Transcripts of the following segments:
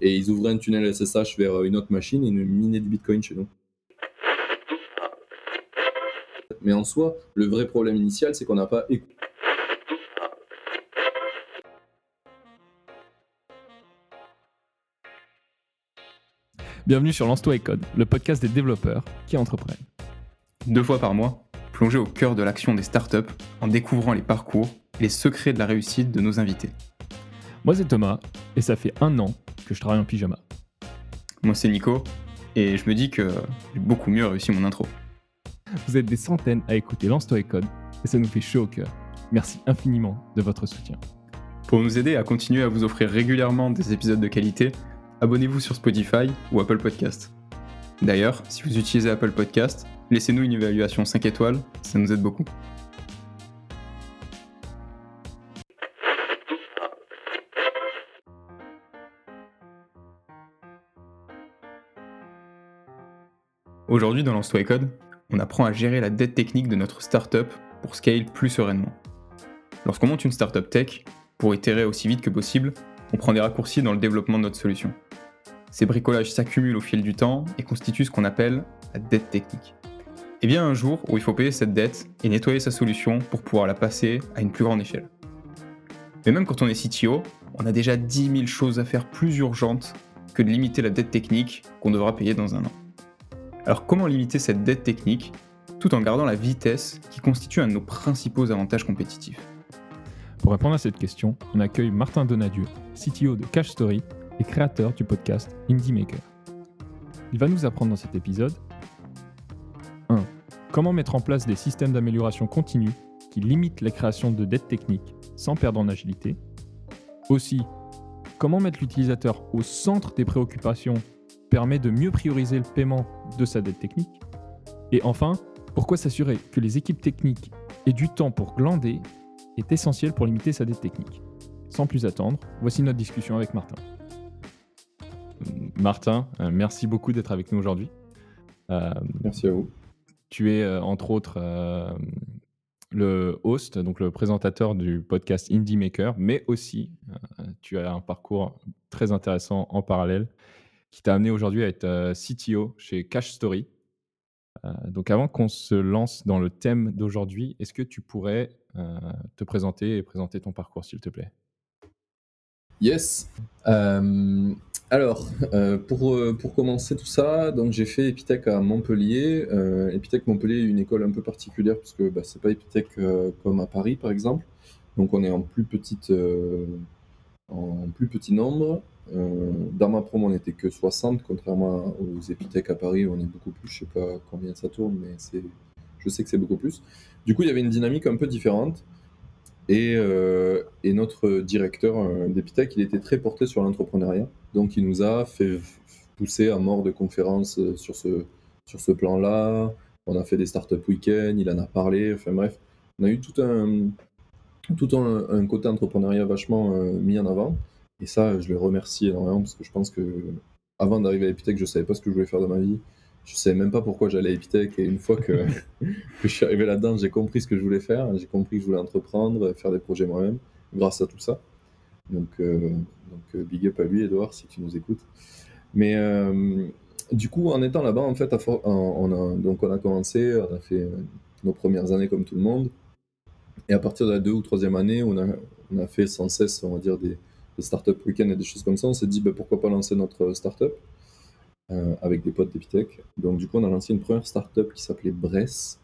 et ils ouvraient un tunnel SSH vers une autre machine et ils minaient du Bitcoin chez nous. Mais en soi, le vrai problème initial, c'est qu'on n'a pas écouté. Bienvenue sur Lance-toi et Code, le podcast des développeurs qui entreprennent. Deux fois par mois, plongez au cœur de l'action des startups en découvrant les parcours et les secrets de la réussite de nos invités. Moi c'est Thomas et ça fait un an que je travaille en pyjama. Moi c'est Nico et je me dis que j'ai beaucoup mieux réussi mon intro. Vous êtes des centaines à écouter Lance-toi et Code et ça nous fait chaud au cœur. Merci infiniment de votre soutien. Pour nous aider à continuer à vous offrir régulièrement des épisodes de qualité, abonnez-vous sur Spotify ou Apple Podcast. D'ailleurs, si vous utilisez Apple Podcast, laissez-nous une évaluation 5 étoiles, ça nous aide beaucoup. Aujourd'hui dans Lance-toi et Code, on apprend à gérer la dette technique de notre startup pour scale plus sereinement. Lorsqu'on monte une startup tech, pour itérer aussi vite que possible, on prend des raccourcis dans le développement de notre solution. Ces bricolages s'accumulent au fil du temps et constituent ce qu'on appelle la dette technique. Et bien un jour où il faut payer cette dette et nettoyer sa solution pour pouvoir la passer à une plus grande échelle. Mais même quand on est CTO, on a déjà 10 000 choses à faire plus urgentes que de limiter la dette technique qu'on devra payer dans un an. Alors comment limiter cette dette technique tout en gardant la vitesse qui constitue un de nos principaux avantages compétitifs? Pour répondre à cette question, on accueille Martin Donadieu, CTO de Cash Story et créateur du podcast Indie Maker. Il va nous apprendre dans cet épisode 1. Comment mettre en place des systèmes d'amélioration continue qui limitent la création de dettes techniques sans perdre en agilité. Aussi, comment mettre l'utilisateur au centre des préoccupations permet de mieux prioriser le paiement de sa dette technique Et enfin, pourquoi s'assurer que les équipes techniques aient du temps pour glander est essentiel pour limiter sa dette technique. Sans plus attendre, voici notre discussion avec Martin. Martin, euh, merci beaucoup d'être avec nous aujourd'hui. Euh, merci à vous. Tu es euh, entre autres le host, donc le présentateur du podcast Indie Maker, mais aussi tu as un parcours très intéressant en parallèle qui t'a amené aujourd'hui à être euh, CTO chez Cash Story. Euh, donc avant qu'on se lance dans le thème d'aujourd'hui, est-ce que tu pourrais euh, te présenter et présenter ton parcours, s'il te plaît? Yes. alors, pour, pour commencer tout ça, donc j'ai fait Epitech à Montpellier. Epitech Montpellier est une école un peu particulière parce que bah, c'est pas Epitech comme à Paris, par exemple. Donc on est en plus petite, en plus petit nombre. Euh, dans ma promo, on n'était que 60, contrairement aux Epitech à Paris, où on est beaucoup plus. Je sais pas combien ça tourne, mais c'est, je sais que c'est beaucoup plus. Du coup, il y avait une dynamique un peu différente. Et, euh, et notre directeur euh, d'Epitech, il était très porté sur l'entrepreneuriat. Donc, il nous a fait pousser à mort de conférences sur ce, sur ce plan-là. On a fait des startup week-ends, il en a parlé. Enfin bref, on a eu tout un, tout un, un côté entrepreneuriat vachement mis en avant. Et ça, je le remercie énormément parce que je pense que avant d'arriver à Epitech, je savais pas ce que je voulais faire de ma vie. Je savais même pas pourquoi j'allais à Epitech. Et une fois que, je suis arrivé là-dedans, j'ai compris ce que je voulais faire. J'ai compris que je voulais entreprendre, faire des projets moi-même, grâce à tout ça. Donc, euh, donc euh, big up à lui, Edouard, si tu nous écoutes. Mais euh, du coup, en étant là-bas, en fait, on, a, donc on a commencé, on a fait nos premières années comme tout le monde. Et à partir de la deux ou troisième année, on a, on a fait sans cesse, on va dire, des, startup week-end et des choses comme ça, on s'est dit bah, pourquoi pas lancer notre startup euh, avec des potes d'Epitech. Donc du coup, on a lancé une première startup qui s'appelait Bress,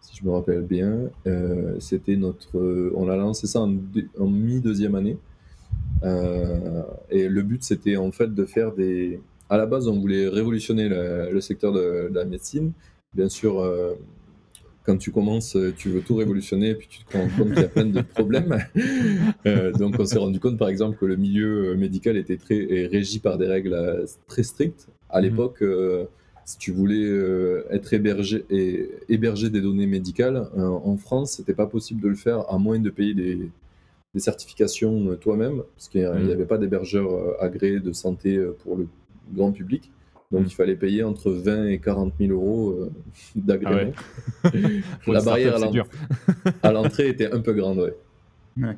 si je me rappelle bien. Euh, c'était notre, on a lancé ça en, en mi-deuxième année. Euh, et le but, c'était en fait de faire des. À la base, on voulait révolutionner le, secteur de, de, la médecine. Bien sûr, quand tu commences, euh, tu veux tout révolutionner, et puis tu te rends compte qu'il y a plein de problèmes. euh, donc, on s'est rendu compte, par exemple, que le milieu euh, médical était très régi par des règles très strictes. À mhm. l'époque, euh, si tu voulais euh, être hébergé et héberger des données médicales en France, c'était pas possible de le faire à moins de payer des, des certifications toi-même, parce qu'il n'y mhm. avait pas d'hébergeur agréé de santé pour le grand public. Donc il fallait payer entre 20 et 40 000 euros euh, d'agrément. Ah ouais. La barrière à l'entrée était un peu grande, ouais. ouais.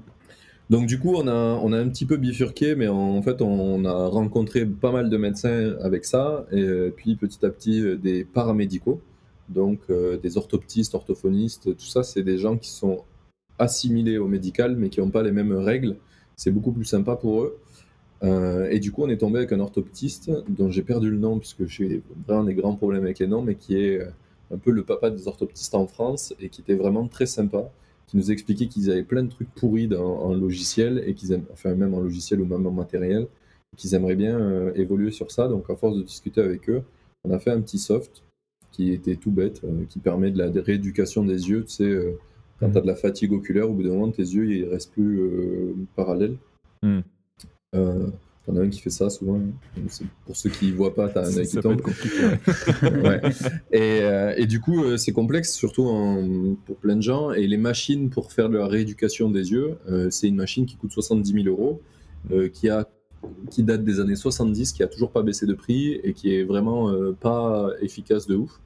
Donc du coup, on a, on a un petit peu bifurqué, mais en, fait, on a rencontré pas mal de médecins avec ça, et euh, puis petit à petit euh, des paramédicaux, donc euh, des orthoptistes, orthophonistes, tout ça, c'est des gens qui sont assimilés au médical, mais qui n'ont pas les mêmes règles. C'est beaucoup plus sympa pour eux. Et du coup, on est tombé avec un orthoptiste dont j'ai perdu le nom, puisque j'ai vraiment des grands problèmes avec les noms, mais qui est un peu le papa des orthoptistes en France, et qui était vraiment très sympa qui nous expliquaient qu'ils avaient plein de trucs pourris dans, en logiciel, et qu'ils aiment, enfin même en logiciel ou même en matériel, qu'ils aimeraient bien euh, évoluer sur ça. Donc à force de discuter avec eux, on a fait un petit soft qui était tout bête, euh, qui permet de la rééducation des yeux. Tu sais, euh, quand tu as de la fatigue oculaire, au bout d'un moment, tes yeux ils restent plus parallèles. Mm. T'en as un qui fait ça souvent. Pour ceux qui ne voient pas, t'as un œil qui tombe. ouais. et, euh, et, du coup, euh, c'est complexe, surtout en, pour plein de gens. Et les machines pour faire de la rééducation des yeux, euh, c'est une machine qui coûte 70 000 euros, qui, a, qui date des années 70, qui a toujours pas baissé de prix et qui est vraiment pas efficace de ouf.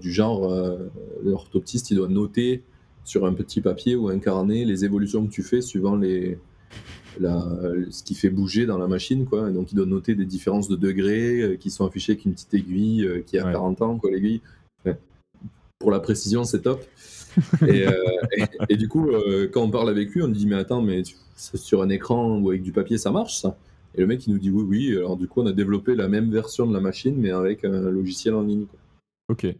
du genre, l'orthoptiste, il doit noter sur un petit papier ou un carnet les évolutions que tu fais suivant les ce qui fait bouger dans la machine, quoi. donc, il doit noter des différences de degrés euh, qui sont affichées avec une petite aiguille euh, qui a 40 ans, quoi, l'aiguille. Pour la précision, c'est top. Euh, et, du coup, quand on parle avec lui, on lui dit Mais attends, mais sur un écran ou avec du papier, ça marche ça? Et le mec, il nous dit Oui, oui. Alors, du coup, on a développé la même version de la machine, mais avec un logiciel en ligne. Quoi. Ok.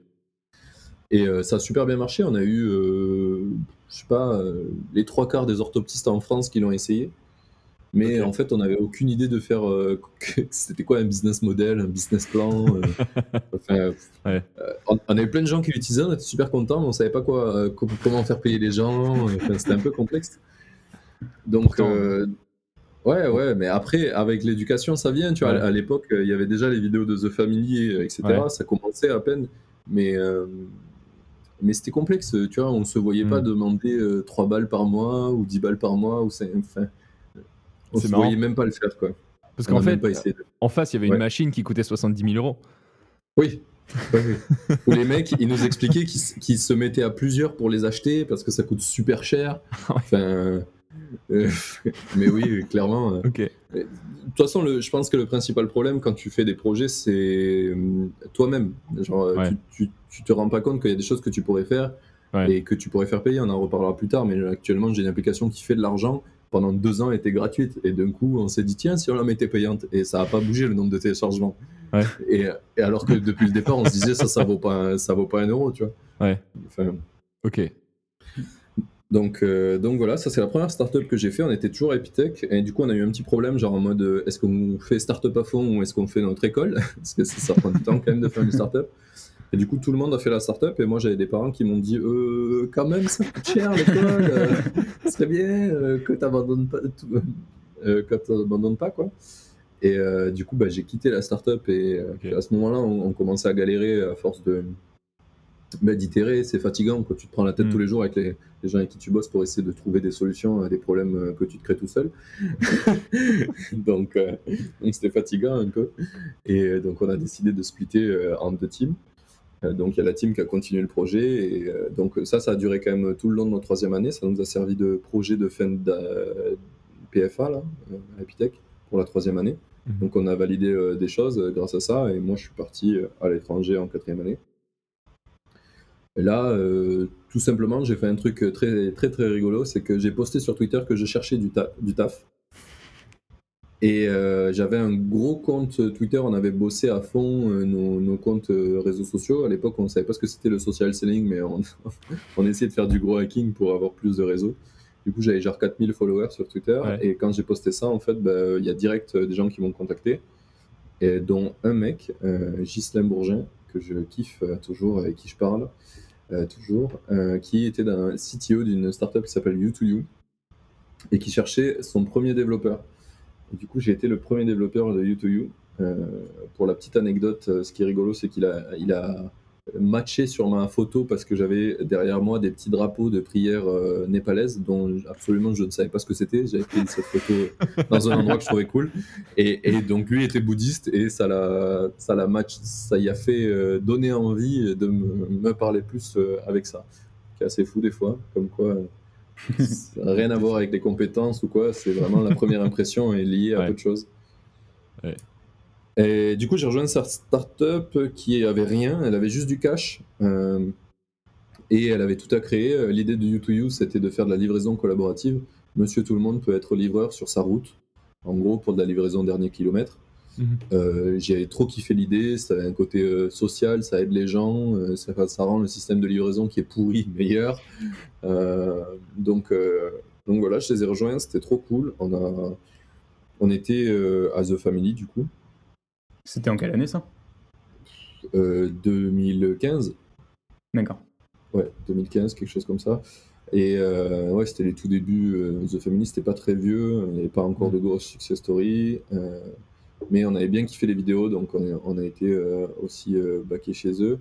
Et ça a super bien marché. On a eu, je sais pas, les trois quarts des orthoptistes en France qui l'ont essayé. Mais en fait, on n'avait aucune idée de faire. Euh, c'était quoi un business model, un business plan. Euh, enfin, euh, on, avait plein de gens qui l'utilisaient, on était super contents, mais on savait pas quoi, comment faire payer les gens. c'était un peu complexe. Donc, ouais, ouais, mais après, avec l'éducation, ça vient. Tu vois, à l'époque, il y avait déjà les vidéos de The Family, etc. Ça commençait à peine, mais. mais c'était complexe, tu vois, on ne se voyait pas hmm. demander 3 balles par mois ou 10 balles par mois. Ou enfin, on ne voyait même pas le faire, quoi. Parce qu'en fait, en face, il y avait une machine qui coûtait 70 000 euros. Oui. Où les mecs, ils nous expliquaient qu'ils se mettaient à plusieurs pour les acheter parce que ça coûte super cher. Enfin, euh, mais oui, clairement. Euh. Ok. De toute façon, le, je pense que le principal problème quand tu fais des projets, c'est euh, toi-même. Genre, tu, tu, te rends pas compte qu'il y a des choses que tu pourrais faire et que tu pourrais faire payer. On en reparlera plus tard, mais actuellement, j'ai une application qui fait de l'argent pendant deux ans était gratuite. Et d'un coup, on s'est dit, tiens, si on la mettait payante, et ça n'a pas bougé le nombre de téléchargements. Et, alors que depuis le départ, on se disait, ça, ça vaut pas, ça vaut pas un euro, tu vois. Ouais. ok. Donc, euh, donc voilà, ça c'est la première startup que j'ai fait. On était toujours à Epitech et du coup on a eu un petit problème, genre en mode euh, est-ce qu'on fait startup à fond ou est-ce qu'on fait notre école? Parce que ça, prend du temps quand même de faire une startup. Et du coup, tout le monde a fait la startup et moi, j'avais des parents qui m'ont dit euh, quand même, ça coûte cher l'école, euh, ce serait bien euh, que tu n'abandonnes pas, euh, pas, quoi. Et du coup, bah, j'ai quitté la startup et à ce moment-là, on, commençait à galérer à force de bah, d'itérer. C'est fatigant quand tu te prends la tête mm. tous les jours avec les, gens avec qui tu bosses pour essayer de trouver des solutions à des problèmes que tu te crées tout seul. donc, donc c'était fatigant un peu. Et donc, on a décidé de splitter en deux teams. Euh, donc il y a la team qui a continué le projet et euh, donc ça, ça a duré quand même tout le long de notre troisième année. Ça nous a servi de projet de fin de PFA là, à Epitech pour la troisième année. Mhm. Donc on a validé euh, des choses grâce à ça et moi je suis parti à l'étranger en quatrième année. Et là, tout simplement, j'ai fait un truc très très très rigolo, c'est que j'ai posté sur Twitter que je cherchais du, du taf. Et euh, j'avais un gros compte Twitter, on avait bossé à fond euh, nos, comptes euh, réseaux sociaux. À l'époque, on ne savait pas ce que c'était le social selling, mais on, on, essayait de faire du gros hacking pour avoir plus de réseaux. Du coup, j'avais genre 4000 followers sur Twitter. Et quand j'ai posté ça, en fait, bah, il y a direct des gens qui m'ont contacté, et dont un mec, Ghislain Bourgin, que je kiffe toujours, avec qui je parle toujours, qui était d'un CTO d'une startup qui s'appelle U2U et qui cherchait son premier développeur du coup, j'ai été le premier développeur de U2U. Euh, pour la petite anecdote, euh, ce qui est rigolo, c'est qu'il a, il a matché sur ma photo parce que j'avais derrière moi des petits drapeaux de prière euh, népalaise dont absolument je ne savais pas ce que c'était. J'avais pris cette photo dans un endroit que je trouvais cool. Et, donc lui était bouddhiste et ça l'a, ça l'a match, ça y a fait donner envie de me, parler plus avec ça. Qui est assez fou des fois, comme quoi Ça n'a rien à voir avec les compétences ou quoi, c'est vraiment la première impression est liée à Ouais. peu de choses. Ouais. Et du coup, j'ai rejoint start- startup qui avait rien, elle avait juste du cash. euh, et elle avait tout à créer. L'idée de U2U, c'était de faire de la livraison collaborative. Monsieur Tout le Monde peut être livreur sur sa route, en gros, pour de la livraison dernier kilomètre. Mhm. Euh, J'ai trop kiffé l'idée, ça avait un côté euh, social, ça aide les gens, euh, ça, ça rend le système de livraison qui est pourri meilleur. Donc, donc voilà, je les ai rejoints, c'était trop cool. On, a, on était à The Family du coup, C'était en quelle année ça? Euh, 2015, D'accord. ouais, 2015, quelque chose comme ça. Et euh, ouais, c'était les tout débuts. euh, The Family, c'était pas très vieux, il n'y avait pas encore de grosses success stories. Mais on avait bien kiffé les vidéos, donc on a, on a été euh, aussi euh, backé chez eux.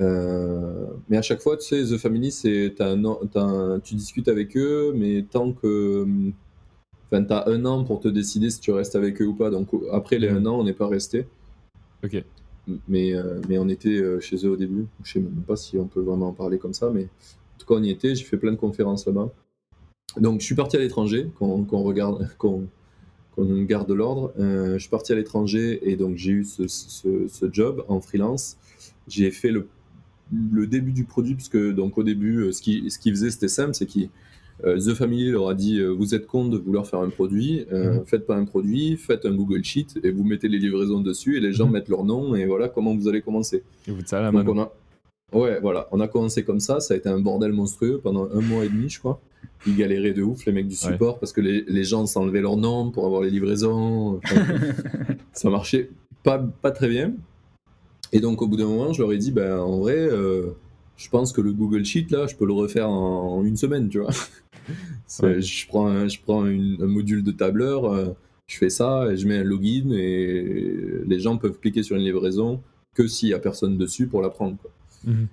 Euh, mais à chaque fois, tu sais, The Family, c'est tu discutes avec eux, mais tant que. hum, Enfin, t'as un an pour te décider si tu restes avec eux ou pas. Donc après les un an, on n'est pas resté. Ok. Mais, euh, mais on était chez eux au début. Je sais même pas si on peut vraiment en parler comme ça, mais en tout cas, on y était. J'ai fait plein de conférences là-bas. Donc, je suis parti à l'étranger, qu'on qu'on regarde, qu'on qu'on garde l'ordre. Euh, je suis parti à l'étranger et donc j'ai eu ce, ce- ce job en freelance. J'ai fait le, le début du produit, puisque donc au début, euh, ce qu'ils ce qu'ils faisaient, c'était simple, c'est que The Family leur a dit euh, vous êtes con de vouloir faire un produit, euh, Mhm. faites pas un produit, faites un Google Sheet et vous mettez les livraisons dessus et les gens Mhm. mettent leur nom et voilà comment vous allez commencer. Et vous ça la on a, ouais, voilà, on a commencé comme ça. Ça a été un bordel monstrueux pendant un mois et demi, je crois. Ils galéraient de ouf, les mecs du Ouais. support, parce que les, les gens s'enlevaient leur nom pour avoir les livraisons. Enfin, ça marchait pas, pas très bien. Et donc au bout d'un moment, je leur ai dit, ben en vrai, euh, je pense que le Google Sheet là, je peux le refaire en, en une semaine, tu vois. Ouais. Je prends, un, je prends une- un module de tableur, euh, je fais ça et je mets un login et les gens peuvent cliquer sur une livraison que s'il y a personne dessus pour la prendre. quoi. Mhm.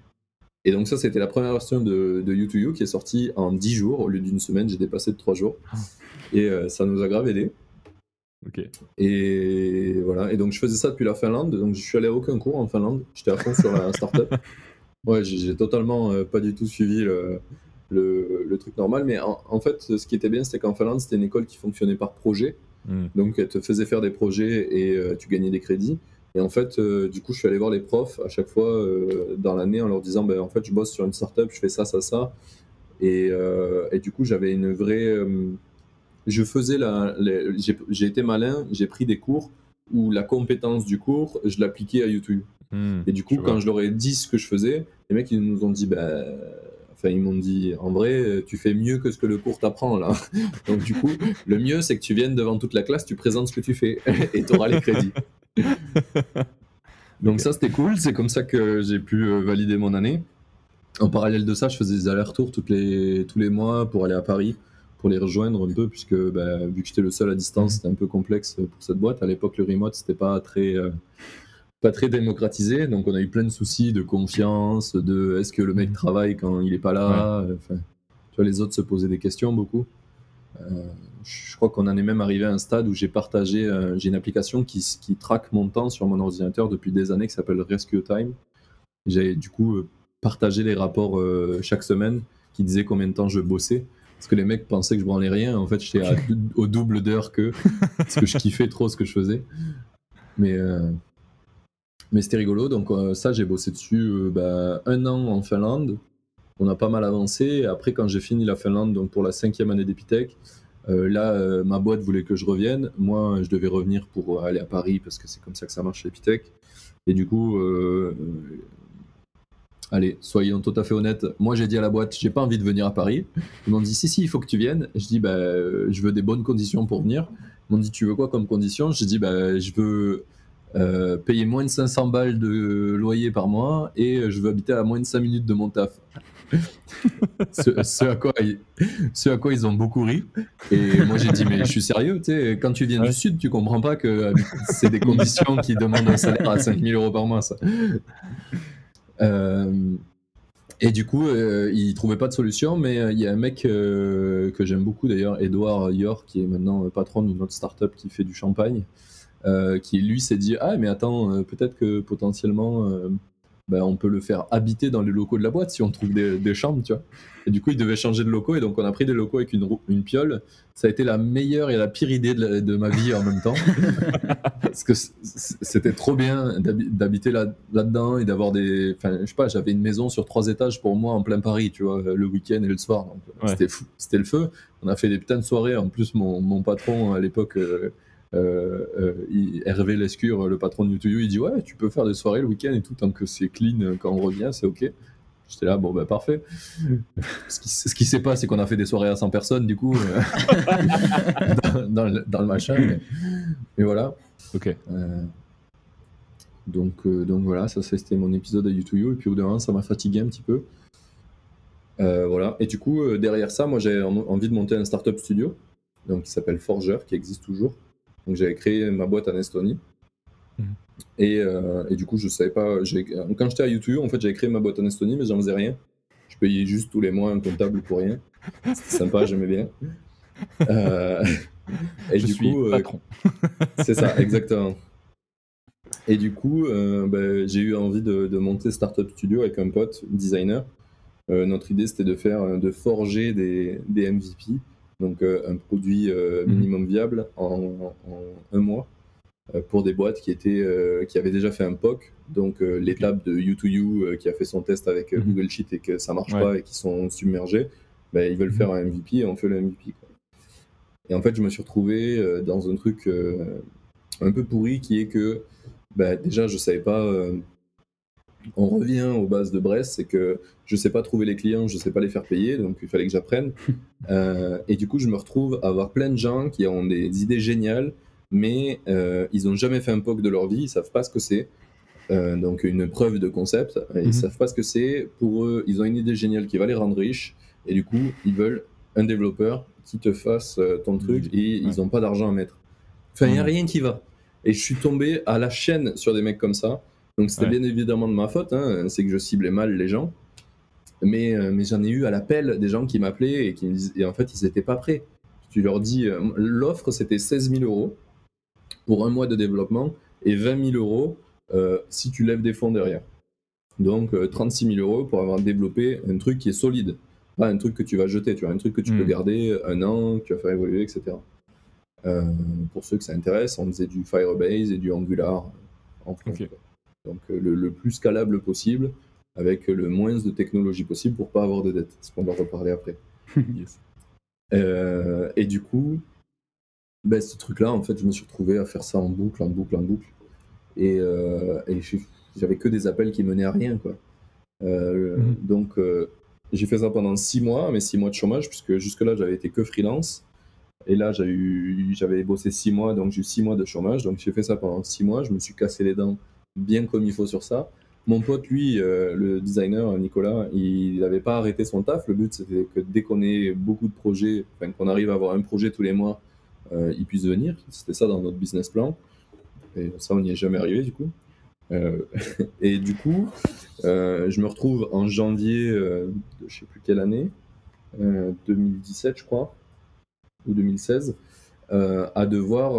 Et donc ça, c'était la première version de, de U2U qui est sortie en 10 jours. Au lieu d'une semaine, j'ai dépassé de 3 jours. Et euh, ça nous a grave aidé. Et voilà. Et donc je faisais ça depuis la Finlande. Donc je suis allé à aucun cours en Finlande. J'étais à fond sur la startup. Ouais, j'ai totalement euh, pas du tout suivi le, le- le truc normal. Mais en, en fait, ce qui était bien, c'était qu'en Finlande, c'était une école qui fonctionnait par projet. Mhm. Donc elle te faisait faire des projets et euh, tu gagnais des crédits. Et en fait, euh, du coup, je suis allé voir les profs à chaque fois euh, dans l'année en leur disant, ben, en fait, je bosse sur une startup, je fais ça, ça, ça. Et, euh, et du coup, j'avais une vraie... je faisais la... j'ai- été malin, j'ai pris des cours où la compétence du cours, je l'appliquais à YouTube. Mhm. Et du coup, quand je leur ai dit ce que je faisais, les mecs, ils nous ont dit, ben... Enfin, ils m'ont dit, en vrai, tu fais mieux que ce que le cours t'apprend, là. Donc, du coup, le mieux, c'est que tu viennes devant toute la classe, tu présentes ce que tu fais, et tu auras les crédits. Donc, ça, c'était cool. C'est comme ça que j'ai pu euh, valider mon année. En parallèle de ça, je faisais des allers-retours toutes les, tous les mois pour aller à Paris, pour les rejoindre un peu, puisque bah, vu que j'étais le seul à distance, Mhm. c'était un peu complexe pour cette boîte. À l'époque, le remote, c'était pas très, euh, pas très démocratisé, donc on a eu plein de soucis de confiance, de est-ce que le mec Mhm. travaille quand il est pas là? Enfin, tu vois, les autres se posaient des questions beaucoup. Euh, je crois qu'on en est même arrivé à un stade où j'ai partagé, euh, j'ai une application qui, qui traque mon temps sur mon ordinateur depuis des années qui s'appelle Rescue Time. J'ai du coup euh, partagé les rapports euh, chaque semaine qui disaient combien de temps je bossais. Parce que les mecs pensaient que je branlais rien. En fait, j'étais au double d'heure que parce que je kiffais trop ce que je faisais. Mais, euh, mais c'était rigolo. Donc, ça, j'ai bossé dessus bah, un an en Finlande. On a pas mal avancé. Après, quand j'ai fini la Finlande, donc pour la cinquième année d'Epitech, euh, là, euh, ma boîte voulait que je revienne. Moi, je devais revenir pour aller à Paris parce que c'est comme ça que ça marche chez Epitech. Et du coup, euh, allez, soyons tout à fait honnêtes. Moi, j'ai dit à la boîte, j'ai pas envie de venir à Paris. Ils m'ont dit, si, si, il faut que tu viennes. Je dis, bah, je veux des bonnes conditions pour venir. Ils m'ont dit, tu veux quoi comme condition? J'ai dit, bah, je veux payer moins de 500 balles de loyer par mois et je veux habiter à moins de 5 minutes de mon taf. ce, ce à quoi ils, ce à quoi ils ont beaucoup ri. Et moi j'ai dit mais je suis sérieux, tu sais, quand tu viens Ouais. du sud, tu comprends pas que euh, c'est des conditions qui demandent un salaire à 5000 euros par mois, ça. Euh, et du coup, euh, ils trouvaient pas de solution, mais euh, il y a un mec euh, que j'aime beaucoup d'ailleurs, Edouard Yor, qui est maintenant patron d'une autre startup qui fait du champagne, qui lui s'est dit ah mais attends, peut-être que potentiellement ben, on peut le faire habiter dans les locaux de la boîte si on trouve des, des chambres, tu vois. Et du coup, il devait changer de locaux, et donc on a pris des locaux avec une, une piole. Ça a été la meilleure et la pire idée de, la- de ma vie en même temps. Parce que c'était trop bien d'habi- d'habiter là- là-dedans et d'avoir des. Enfin, je sais pas, j'avais une maison sur trois étages pour moi en plein Paris, tu vois, le week-end et le soir. Donc, Ouais. c'était fou, c'était le feu. On a fait des putains de soirées. En plus, mon, mon patron à l'époque. euh, il- Hervé Lescure, le patron de YouTube, il dit Ouais, tu peux faire des soirées le week-end et tout, tant que c'est clean euh, quand on revient, c'est ok. J'étais là, bon, bah parfait. Ce qui, ce qui sait pas, c'est qu'on a fait des soirées à 100 personnes, du coup, euh, dans, dans le, dans le machin. Mais, mais voilà. Ok. Euh, donc, euh, donc voilà, ça c'était mon épisode à YouTube. Et puis au bout d'un moment, ça m'a fatigué un petit peu. Euh, voilà. Et du coup, euh, derrière ça, moi j'avais en- envie de monter un startup studio, donc qui s'appelle Forger, qui existe toujours. Donc j'avais créé ma boîte en Estonie. Mhm. Et, euh, et du coup, je savais pas. Quand j'étais à YouTube, en fait, j'avais créé ma boîte en Estonie, mais j'en faisais rien. Je payais juste tous les mois un comptable pour rien. C'était sympa, j'aimais bien. Euh, et Je du suis coup, euh, patron. c'est ça, exactement. Et du coup, euh, ben, j'ai eu envie de, de monter Startup Studio avec un pote, designer. Euh, notre idée, c'était de faire, de forger des, des MVP, donc euh, un produit euh, Mhm. minimum viable en, en un mois euh, pour des boîtes qui étaient, euh, qui avaient déjà fait un POC, donc euh, l'étape de U2U euh, qui a fait son test avec Mhm. Google Sheet et que ça marche Ouais. pas et qui sont submergés. Ben, ils veulent Mhm. faire un MVP et on fait le MVP. quoi. Et en fait, je me suis retrouvé dans un truc un peu pourri qui est que bah, déjà, je savais pas. On revient aux bases de Brest, c'est que je sais pas trouver les clients, je sais pas les faire payer, donc il fallait que j'apprenne. Euh, et du coup, je me retrouve à avoir plein de gens qui ont des idées géniales, mais euh, ils ont jamais fait un POC de leur vie, ils savent pas ce que c'est. Euh, donc une preuve de concept, et ils Mhm. savent pas ce que c'est. Pour eux, ils ont une idée géniale qui va les rendre riches, et du coup, ils veulent un développeur qui te fasse ton truc, et ils Ouais. ont pas d'argent à mettre. Enfin, il y a Mhm. rien qui va. Et je suis tombé à la chaîne sur des mecs comme ça. Donc c'était Ouais. bien évidemment de ma faute, hein, c'est que je ciblais mal les gens. Mais, euh, mais j'en ai eu à l'appel des gens qui m'appelaient et qui me disaient, et en fait ils n'étaient pas prêts. Tu leur dis, euh, l'offre c'était 16 000 euros pour un mois de développement et 20 000 euros euh, si tu lèves des fonds derrière. Donc euh, 36 000 euros pour avoir développé un truc qui est solide. Pas un truc que tu vas jeter, tu vois, un truc que tu peux garder un an, que tu vas faire évoluer, etc. Pour ceux que ça intéresse, on faisait du Firebase et du Angular en front. Ok. Donc euh, le, le plus scalable possible, avec le moins de technologie possible pour pas avoir de dette, ce qu'on va reparler après. Yes. Euh, et du coup, ben, ce truc-là, en fait, je me suis retrouvé à faire ça en boucle, en boucle, en boucle. Et, euh, et j'avais que des appels qui menaient à rien, quoi. Euh, Mhm. Donc, j'ai fait ça pendant six mois, mais six mois de chômage, puisque jusque-là, j'avais été que freelance. Et là, j'avais bossé six mois, donc j'ai eu six mois de chômage. Donc, j'ai fait ça pendant six mois. Je me suis cassé les dents bien comme il faut sur ça. Mon pote, lui, euh, le designer, Nicolas, il n'avait pas arrêté son taf. Le but, c'était que dès qu'on ait beaucoup de projets, qu'on arrive à avoir un projet tous les mois, euh, il puisse venir. C'était ça dans notre business plan. Et ça, on n'y est jamais arrivé, du coup. Euh, et du coup, je me retrouve en janvier de je sais plus quelle année, euh, 2017, je crois, ou 2016, euh, à devoir.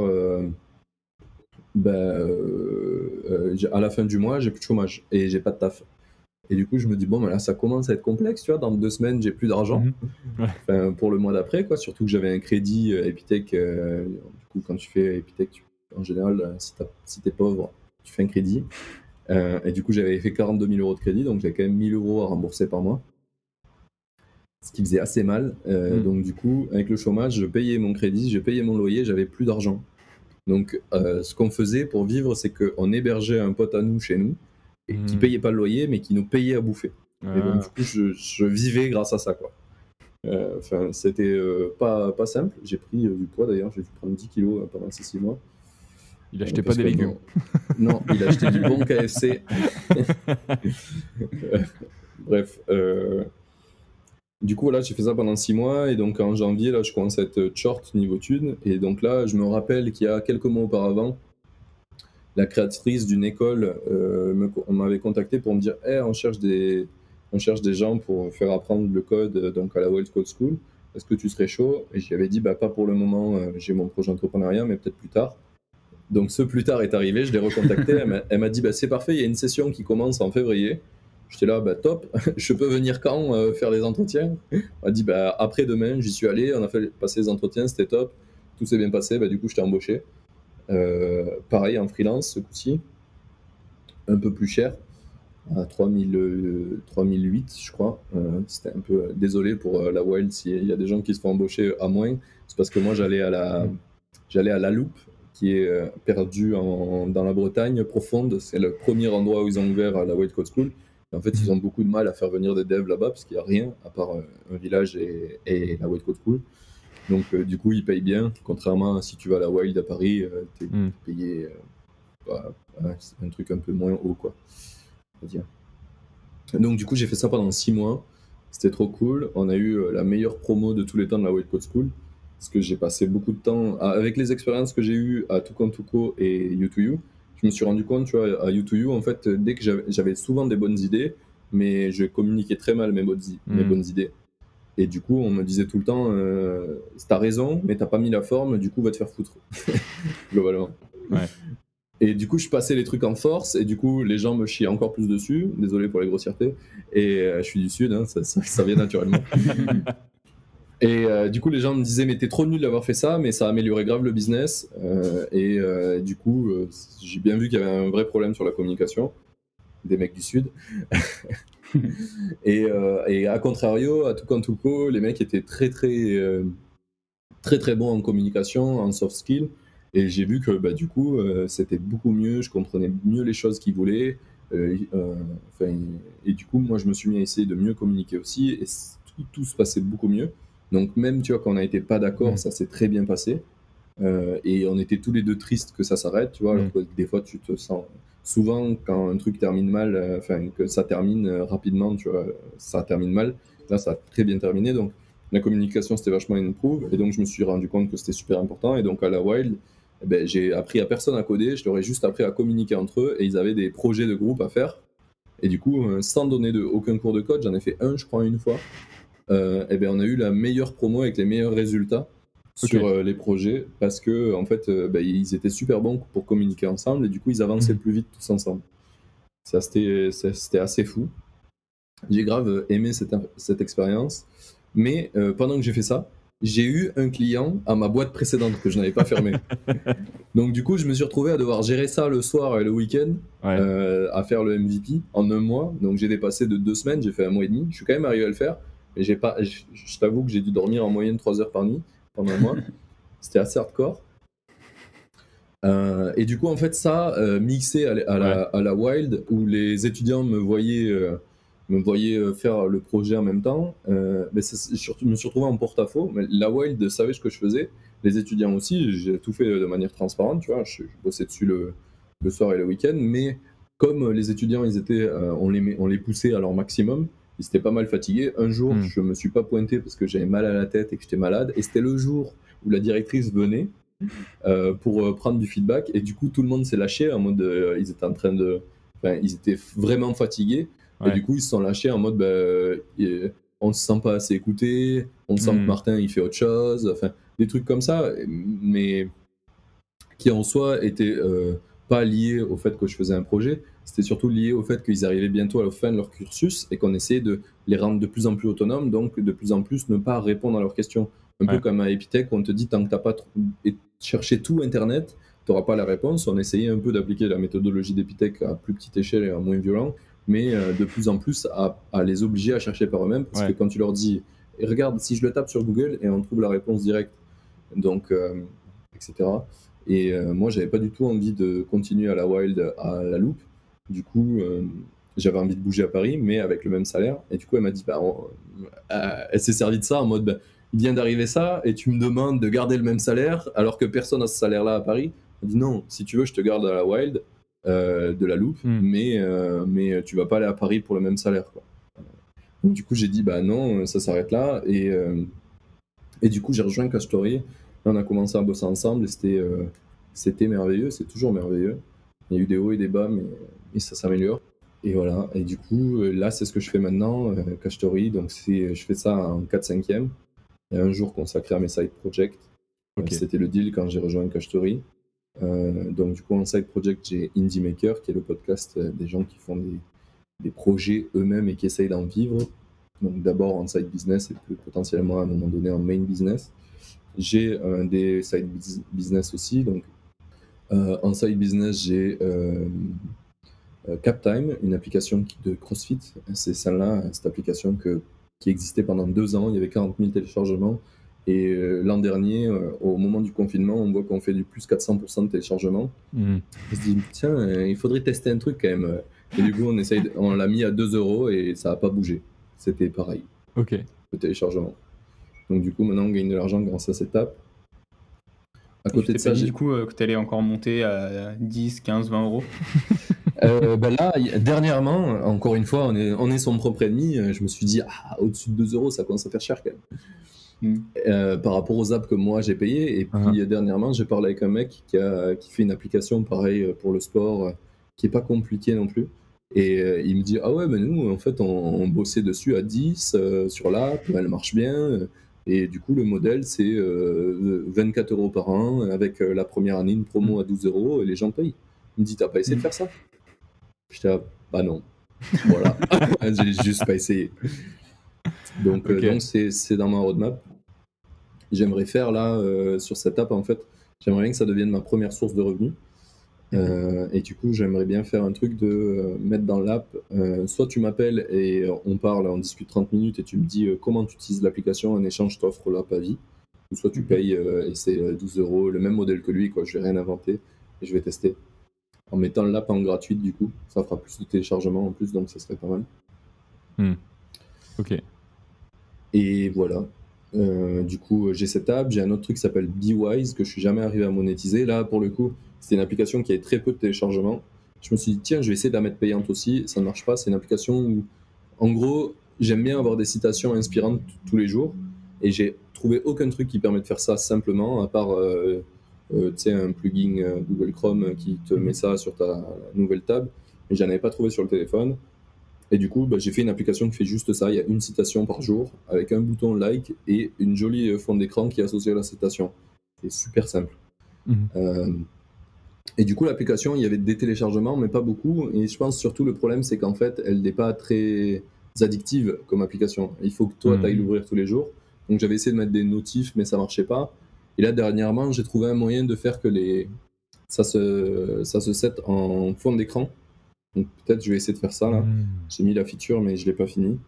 Ben, euh, euh, à la fin du mois, j'ai plus de chômage et j'ai pas de taf. Et du coup, je me dis, bon, ben là, ça commence à être complexe, tu vois. Dans deux semaines, j'ai plus d'argent. Mhm. Ouais. Enfin, pour le mois d'après, quoi. Surtout que j'avais un crédit euh, Epitech. euh, du coup, quand tu fais Epitech, tu- en général, si, si t'es pauvre, tu fais un crédit. Euh, et du coup, j'avais fait 42 000 euros de crédit, donc j'avais quand même 1000 euros à rembourser par mois. Ce qui faisait assez mal. Euh, Mm. Donc, du coup, avec le chômage, je payais mon crédit, je payais mon loyer, j'avais plus d'argent. Donc, euh, ce qu'on faisait pour vivre, c'est qu'on hébergeait un pote à nous chez nous, et qui Mm. payait pas le loyer, mais qui nous payait à bouffer. Et donc, Ah, du coup, je, je vivais grâce à ça, quoi. Euh, Enfin, c'était euh, pas, pas simple. J'ai pris du poids d'ailleurs, j'ai dû prendre 10 kilos pendant ces 6 mois. il achetait pas des légumes. Non, non, il achetait du bon KFC. Bref. Du coup, voilà, j'ai fait ça pendant 6 mois. Et donc, en janvier, là, je commence à être short niveau thunes. Et donc là, je me rappelle qu'il y a quelques mois auparavant, la créatrice d'une école euh, on m'avait contacté pour me dire hey, on, cherche des, on cherche des gens pour faire apprendre le code euh, donc à la Wild Code School. Est-ce que tu serais chaud? Et j'y avais dit bah, pas pour le moment, euh, j'ai mon projet entrepreneuriat, mais peut-être plus tard. Donc ce plus tard est arrivé, je l'ai recontacté, elle m'a dit bah, c'est parfait, il y a une session qui commence en février. J'étais là, bah top, je peux venir quand euh, faire les entretiens? Elle m'a dit bah après demain, j'y suis allé, on a fait passer les entretiens, c'était top, tout s'est bien passé, bah, du coup je t'ai embauché. Euh, pareil en freelance ce coup-ci, un peu plus cher, à 3000, 3008 je crois. Euh, c'était un peu désolé pour la Wild s'il y a des gens qui se font embaucher à moins, c'est parce que moi j'allais à la j'allais à la loupe qui est euh, perdu dans la Bretagne profonde. C'est le premier endroit où ils ont ouvert la White Code School. En fait, ils mhm. ont beaucoup de mal à faire venir des devs là-bas parce qu'il n'y a rien à part euh, un village et, la White Code School. Donc, euh, du coup, ils payent bien. Contrairement à si tu vas à la Wild à Paris, tu es mhm. payé bah, un truc un peu moins haut, quoi. Dire. Donc, du coup, j'ai fait ça pendant six mois. C'était trop cool. On a eu la meilleure promo de tous les temps de la White Code School parce que j'ai passé beaucoup de temps avec les expériences que j'ai eues à Tukantuko et U2U. Je me suis rendu compte, tu vois, à U2U, en fait, dès que j'avais souvent des bonnes idées, mais je communiquais très mal mes bonnes, mes hmm. bonnes idées. Et du coup, on me disait tout le temps, euh, t'as raison, mais t'as pas mis la forme, du coup, va te faire foutre. Globalement. Ouais. Et du coup, je passais les trucs en force, et du coup, les gens me chient encore plus dessus. Désolé pour les grossièretés. Et euh, je suis du Sud, hein, ça, ça, vient naturellement. Et euh, du coup, les gens me disaient, mais t'es trop nul d'avoir fait ça, mais ça a amélioré grave le business. Euh, et euh, du coup, j'ai bien vu qu'il y avait un vrai problème sur la communication des mecs du Sud. et, et, à contrario, à Tucantuco, les mecs étaient très, très, très, très bons en communication, en soft skills. Et j'ai vu que bah, du coup, c'était beaucoup mieux, je comprenais mieux les choses qu'ils voulaient. et du coup, moi, je me suis mis à essayer de mieux communiquer aussi. Et tout, tout se passait beaucoup mieux. Donc même, tu vois, quand on n'était pas d'accord, ça s'est très bien passé. Euh, et on était tous les deux tristes que ça s'arrête, tu vois. Mm. des fois, tu te sens... Souvent, quand un truc termine mal, euh, enfin, que ça termine euh, rapidement, tu vois, ça termine mal. Là, ça a très bien terminé. Donc, la communication, c'était vachement une prouve. Et donc, je me suis rendu compte que c'était super important. Et donc, à la Wild, eh ben, j'ai appris à personne à coder. Je leur ai juste appris à communiquer entre eux. Et ils avaient des projets de groupe à faire. Et du coup, sans donner de, aucun cours de code, j'en ai fait un, je crois, une fois. Euh, eh bien, on a eu la meilleure promo avec les meilleurs résultats sur euh, les projets parce que en fait, euh, bah, ils étaient super bons pour communiquer ensemble et du coup, ils avançaient mhm. plus vite tous ensemble. Ça, c'était assez fou. J'ai grave aimé cette, cette expérience. Mais pendant que j'ai fait ça, j'ai eu un client à ma boîte précédente que je n'avais pas fermée. Donc du coup, je me suis retrouvé à devoir gérer ça le soir et le week-end, à faire le MVP en un mois. Donc j'ai dépassé de deux semaines, j'ai fait un mois et demi. Je suis quand même arrivé à le faire j'ai pas, je, t'avoue que j'ai dû dormir en moyenne 3 heures par nuit pendant un mois. C'était assez hardcore. Euh, et du coup, en fait, ça, euh, mixé à, la, à, la, Wild, où les étudiants me voyaient, euh, me voyaient faire le projet en même temps, mais je me suis retrouvé en porte-à-faux. Mais la Wild savait ce que je faisais, les étudiants aussi, j'ai tout fait de manière transparente, tu vois, je, bossais dessus le, le, soir et le week-end, mais comme les étudiants, ils étaient, on, les, on les poussait à leur maximum, ils étaient pas mal fatigués. Un jour, hmm. je me suis pas pointé parce que j'avais mal à la tête et que j'étais malade. Et c'était le jour où la directrice venait euh, pour euh, prendre du feedback. Et du coup, tout le monde s'est lâché en mode, euh, ils étaient en train de, enfin, ils étaient vraiment fatigués. Et du coup, ils se sont lâchés en mode, bah, on se sent pas assez écouté, on sent que hmm. Martin il fait autre chose, enfin, des trucs comme ça, mais qui en soi étaient pas liés au fait que je faisais un projet, c'était surtout lié au fait qu'ils arrivaient bientôt à la fin de leur cursus et qu'on essayait de les rendre de plus en plus autonomes, donc de plus en plus ne pas répondre à leurs questions. Un peu comme à Epitech, on te dit tant que tu n'as pas cherché tout Internet, tu n'auras pas la réponse. On essayait un peu d'appliquer la méthodologie d'Epitech à plus petite échelle et à moins violent, mais euh, de plus en plus à, les obliger à chercher par eux-mêmes, parce que quand tu leur dis, regarde, si je le tape sur Google et on trouve la réponse directe, donc, euh, etc. Et euh, moi, j'avais pas du tout envie de continuer à la wild, à la loupe. Du coup, euh, j'avais envie de bouger à Paris, mais avec le même salaire. Et du coup, elle m'a dit, bah, euh, elle s'est servie de ça en mode, bah, il vient d'arriver ça, et tu me demandes de garder le même salaire, alors que personne n'a ce salaire-là à Paris. Elle dit, non, si tu veux, je te garde à la wild, de la loupe, hmm. mais, mais tu vas pas aller à Paris pour le même salaire. Quoi. Donc, du coup, j'ai dit, bah non, ça s'arrête là. Et, et du coup, j'ai rejoint Castory on a commencé à bosser ensemble et c'était, euh, c'était merveilleux, c'est toujours merveilleux. Il y a eu des hauts et des bas, mais, ça s'améliore. Et voilà, et du coup, euh, là, c'est ce que je fais maintenant, euh, Donc, c'est, je fais ça en 4-5e. Il y a un jour consacré à mes side projects. C'était le deal quand j'ai rejoint Cachetori. Euh, donc du coup en side project j'ai Indie Maker qui est le podcast euh, des gens qui font des, des projets eux-mêmes et qui essayent d'en vivre. Donc d'abord en side business et puis potentiellement à un moment donné en main business. J'ai euh, des side bus- business aussi. Donc euh, en side business j'ai euh, euh, Captime, une application de CrossFit. C'est celle-là, cette application que, qui existait pendant deux ans. Il y avait 40 000 téléchargements. Et euh, l'an dernier, euh, au moment du confinement, on voit qu'on fait du plus 400% de téléchargements. Mhm. On se dit, tiens, euh, il faudrait tester un truc quand même. Et du coup, on, essaye de- on l'a mis à 2 euros et ça n'a pas bougé. C'était pareil, Ok. le téléchargement. Donc du coup, maintenant, on gagne de l'argent grâce à cette app. À Tu côté t'es de pas ça, dit du coup euh, que tu allais encore monter à 10, 15, 20 euros Euh, ben là, dernièrement, encore une fois, on est, on est son propre ennemi. euh, Je me suis dit, ah, au-dessus de 2 euros, ça commence à faire cher quand même. Mm. Euh, par rapport aux apps que moi j'ai payées. Et puis Ah. dernièrement, j'ai parlé avec un mec qui, a, qui fait une application pareil pour le sport, qui est pas compliquée non plus. Et euh, il me dit, ah ouais, mais nous, en fait, on, on bossait dessus à 10 euh, sur l'app, elle marche bien. Et du coup, le modèle, c'est euh, 24 euros par an, avec la première année une promo à 12 euros, et les gens payent. Il me dit, t'as pas essayé de faire ça? J'étais là, bah non. Voilà, j'ai juste pas essayé. Donc, euh, c'est dans ma roadmap. J'aimerais faire là, euh, sur cette app, en fait, j'aimerais bien que ça devienne ma première source de revenus. Euh, et du coup, j'aimerais bien faire un truc de mettre dans l'app, soit tu m'appelles et on parle, on discute 30 minutes et tu me dis comment tu utilises l'application, en échange, je t'offre l'app à vie. Ou soit tu payes euh, et c'est euh, 12 euros, le même modèle que lui, quoi. Je vais rien inventer et je vais tester. En mettant l'app en gratuite, du coup, ça fera plus de téléchargements en plus, donc ça serait pas mal. Ok. Et voilà. Euh, du coup, j'ai cette app, j'ai un autre truc qui s'appelle BeWise que je suis jamais arrivé à monétiser. Là, pour le coup, c'était une application qui avait très peu de téléchargements. Je me suis dit, tiens, je vais essayer de la mettre payante aussi. Ça ne marche pas. C'est une application où, en gros, j'aime bien avoir des citations inspirantes tous les jours. Et j'ai trouvé aucun truc qui permet de faire ça simplement, à part euh, tu sais, un plugin euh, Google Chrome qui te met ça sur ta nouvelle table. Mais j'en avais pas trouvé sur le téléphone. Et du coup, bah, j'ai fait une application qui fait juste ça. Il y a une citation par jour avec un bouton like et une jolie euh, fond d'écran qui est associée à la citation. C'est super simple. Mhm. Euh, et du coup, l'application, il y avait des téléchargements, mais pas beaucoup. Et je pense surtout le problème, c'est qu'en fait, elle n'est pas très addictive comme application. Il faut que toi, Mhm. tu ailles l'ouvrir tous les jours. Donc j'avais essayé de mettre des notifs, mais ça marchait pas. Et là, dernièrement, j'ai trouvé un moyen de faire que les... ça, se... ça se set en fond d'écran. Donc peut-être je vais essayer de faire ça là. Mhm. J'ai mis la feature, mais je l'ai pas fini.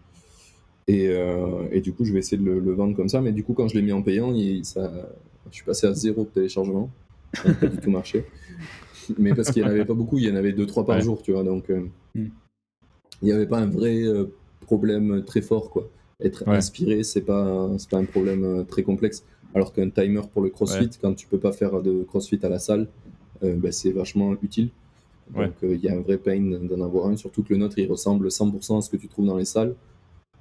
Et, euh, et du coup, je vais essayer de le, le vendre comme ça. Mais du coup, quand je l'ai mis en payant, il- ça, je suis passé à zéro de téléchargement. Ça n'a pas du tout marché. Mais parce qu'il n'y en avait pas beaucoup, il y en avait 2-3 par Ouais. jour, tu vois. Donc, euh, Mm. il n'y avait pas un vrai euh, problème très fort, quoi. Être Ouais. inspiré, c'est pas, c'est pas un problème très complexe. Alors qu'un timer pour le crossfit, Ouais. quand tu peux pas faire de crossfit à la salle, euh, bah, c'est vachement utile. Ouais. Donc euh, il y a un vrai pain d'en avoir un, surtout que le nôtre il ressemble 100% à ce que tu trouves dans les salles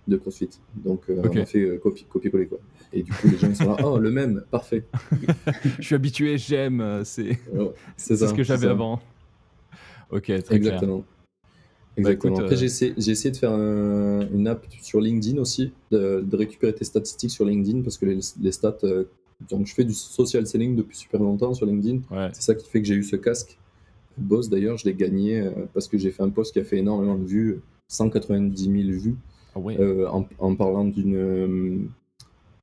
de CrossFit. Donc euh, on a fait euh, copi- copier-coller quoi. Et du coup les gens ils sont là, oh le même, parfait. Je suis habitué, j'aime. C'est Ouais, ce que j'avais avant. Ok, très clair. Exactement. Écoute, Après, euh, j'ai essayé, j'ai essayé de faire un- une app sur LinkedIn aussi, de, de récupérer tes statistiques sur LinkedIn parce que les, les stats. euh, donc, je fais du social selling depuis super longtemps sur LinkedIn. Ouais. C'est ça qui fait que j'ai eu ce casque. Boss, d'ailleurs, je l'ai gagné euh, parce que j'ai fait un post qui a fait énormément de vues, 190 000 vues, Ah ouais. euh, en, en parlant d'une.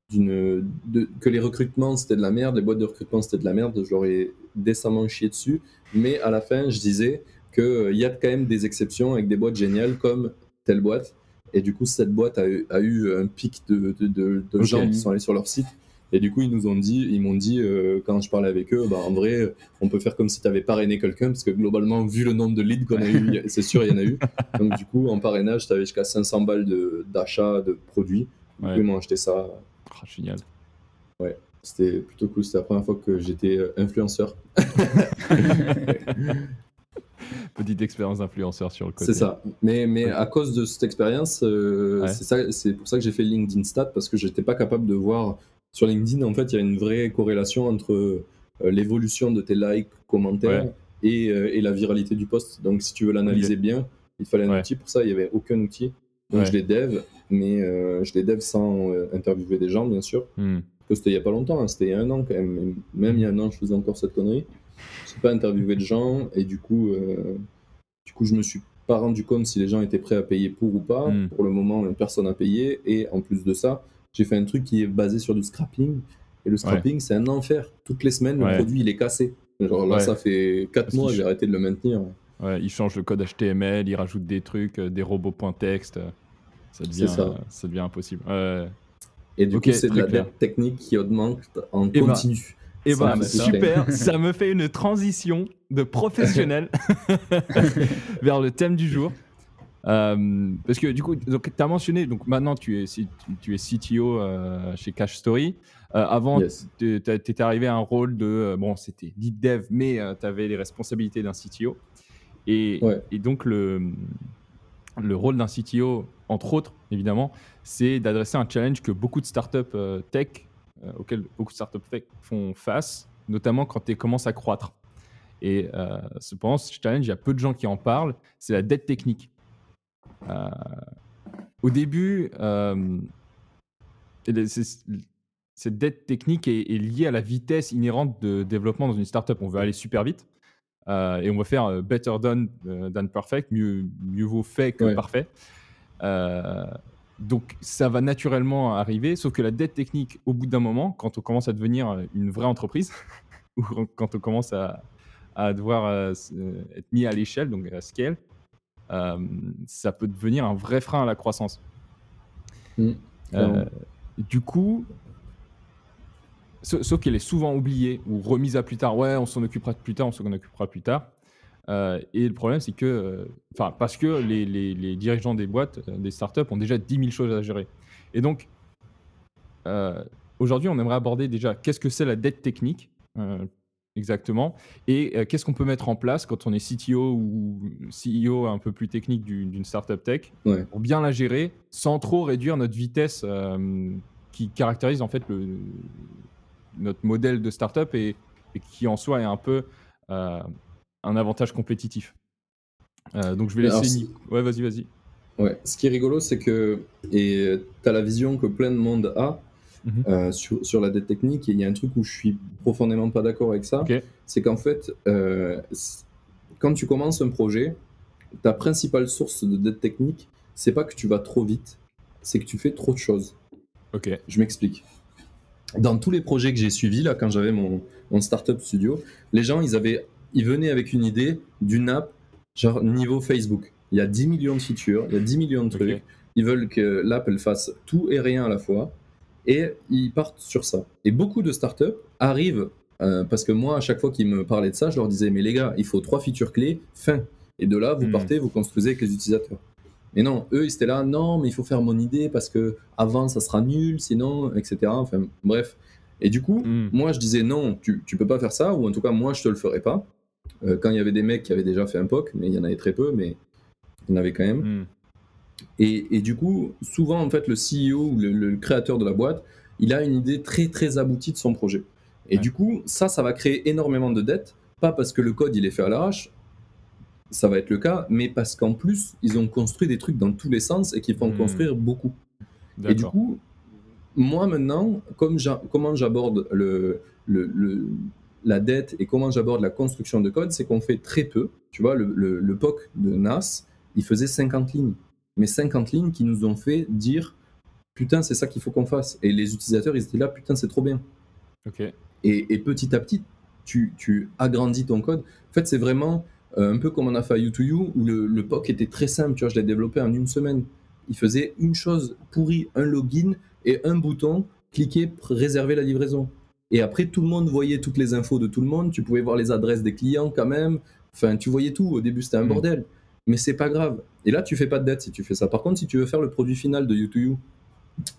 d'une de- que les recrutements c'était de la merde, les boîtes de recrutement c'était de la merde, je leur ai décemment chié dessus, mais à la fin je disais qu'il y a quand même des exceptions avec des boîtes géniales comme telle boîte, et du coup cette boîte a eu, a eu un pic de, de, de- de Ok. gens qui sont allés sur leur site, et du coup ils nous ont dit, ils m'ont dit euh, quand je parlais avec eux, bah, en vrai on peut faire comme si tu avais parrainé quelqu'un, parce que globalement vu le nombre de leads qu'on a eu, c'est sûr il y en a eu, donc du coup en parrainage tu avais jusqu'à 500 balles d'achat de, produits, du Ouais. coup ils m'ont acheté ça Ah, génial. c'était plutôt cool. C'était la première fois que j'étais euh, influenceur. Petite expérience d'influenceur sur le côté. C'est ça. Mais, mais Ouais. à cause de cette expérience, euh, Ouais. c'est pour ça que j'ai fait LinkedIn Stat parce que j'étais pas capable de voir sur LinkedIn. En fait, il y a une vraie corrélation entre euh, l'évolution de tes likes, commentaires Ouais. et, euh, et la viralité du post. Donc, si tu veux l'analyser bien, il fallait un outil pour ça. Il y avait aucun outil. Donc, je les dev, mais euh, je les dev sans interviewer des gens, bien sûr. Hmm. que c'était il y a pas longtemps, hein, c'était il y a un an quand même. Même il y a un an, je faisais encore cette connerie. J'ai pas interviewé de gens et du coup, euh, du coup, je me suis pas rendu compte si les gens étaient prêts à payer pour ou pas. Mm. Pour le moment, personne n'a payé et en plus de ça, j'ai fait un truc qui est basé sur du scrapping et le scrapping, c'est un enfer. Toutes les semaines, Ouais. le produit il est cassé. Genre là, Ouais. ça fait 4 Parce mois, j'ai arrêté de le maintenir. Ouais, ils changent le code HTML, ils rajoutent des trucs, euh, des robots.txt. euh, Ça devient, ça. euh, ça devient impossible. Et du coup, c'est de la dette technique qui augmente en Eh ben, continu. Et bah, me fait super, ça me fait une transition de professionnel vers le thème du jour. Euh, parce que du coup, tu as mentionné, donc maintenant tu es, tu, es CTO euh, chez Cash Story. Euh, avant, Yes. tu étais arrivé à un rôle de, bon, c'était lead dev, mais tu avais les responsabilités d'un CTO. Et, Ouais. et donc, le, le rôle d'un CTO, entre autres, évidemment, c'est d'adresser un challenge que beaucoup de startups tech, euh, auxquelles beaucoup de startups font face, notamment quand tu commences à croître. Et euh, cependant, ce challenge, il y a peu de gens qui en parlent, c'est la dette technique. Euh, au début, euh, cette dette technique est, est liée à la vitesse inhérente de développement dans une startup. On veut aller super vite euh, et on va faire better done than perfect, mieux, mieux vaut fait que Ouais. parfait. Euh, donc ça va naturellement arriver, sauf que la dette technique, au bout d'un moment, quand on commence à devenir une vraie entreprise, ou quand on commence à, à devoir euh, euh, être mis à l'échelle, donc à scale, euh, ça peut devenir un vrai frein à la croissance. Mm, Euh, du coup, sa- sauf qu'elle est souvent oubliée ou remise à plus tard. Ouais, on s'en occupera plus tard, on s'en occupera plus tard. Euh, et le problème, c'est que, euh, enfin, parce que les, les- les dirigeants des boîtes, euh, des startups, ont déjà 10 000 choses à gérer. Et donc, aujourd'hui, on aimerait aborder déjà qu'est-ce que c'est la dette technique, exactement, et qu'est-ce qu'on peut mettre en place quand on est CTO ou CEO un peu plus technique du- d'une startup tech Ouais. pour bien la gérer sans trop réduire notre vitesse qui caractérise en fait le, notre modèle de startup et, et qui en soi est un peu un avantage compétitif. Euh, donc je vais Alors, laisser. Nico- Ouais, vas-y, vas-y. Ouais, ce qui est rigolo, c'est que et tu as la vision que plein de monde a Mhm. euh, sur, sur la dette technique, et il y a un truc où je suis profondément pas d'accord avec ça, c'est qu'en fait, euh, quand tu commences un projet, ta principale source de dette technique, c'est pas que tu vas trop vite, c'est que tu fais trop de choses. Ok. Je m'explique. Dans tous les projets que j'ai suivis, là, quand j'avais mon, mon startup studio, les gens, ils, avaient, ils venaient avec une idée d'une app, genre niveau Facebook. Il y a 10 millions de features, il y a 10 millions de trucs. Ils veulent que l'app, elle fasse tout et rien à la fois. Et ils partent sur ça. Et beaucoup de startups arrivent, euh, parce que moi, à chaque fois qu'ils me parlaient de ça, je leur disais, mais les gars, il faut trois features clés, fin. Et de là, vous Hmm. partez, vous construisez avec les utilisateurs. Mais non, eux, ils étaient là, non, mais il faut faire mon idée parce que avant, ça sera nul, sinon, etc. Enfin, bref. Et du coup, Hmm. moi, je disais, non, tu, tu peux pas faire ça, ou en tout cas, moi, je te le ferai pas. Euh, quand il y avait des mecs qui avaient déjà fait un POC, mais il y en avait très peu, mais il y en avait quand même. Hmm. Et, et du coup, souvent, en fait, le CEO ou le, le créateur de la boîte, il a une idée très, très aboutie de son projet. Et Ouais. du coup, ça, ça va créer énormément de dettes, pas parce que le code, il est fait à l'arrache, ça va être le cas, mais parce qu'en plus, ils ont construit des trucs dans tous les sens et qu'ils font Hmm. construire beaucoup. Et du coup, moi maintenant, comme comment j'aborde le, le- le- la dette et comment j'aborde la construction de code, c'est qu'on fait très peu. Tu vois, le, le- le POC de NAS, il faisait 50 lignes. Mais 50 lignes qui nous ont fait dire putain, c'est ça qu'il faut qu'on fasse. Et les utilisateurs, ils étaient là, putain, c'est trop bien. Ok. Et, et petit à petit, tu, tu agrandis ton code. En fait, c'est vraiment euh, un peu comme on a fait à U2U, où le, le POC était très simple. Tu vois, je l'ai développé en une semaine. Il faisait une chose pourrie, un login et un bouton, cliquer, réserver la livraison. Et après, tout le monde voyait toutes les infos de tout le monde. Tu pouvais voir les adresses des clients quand même. Enfin, tu voyais tout. Au début, c'était un Mm. bordel. Mais c'est pas grave. Et là, tu fais pas de dette si tu fais ça. Par contre, si tu veux faire le produit final de U2U,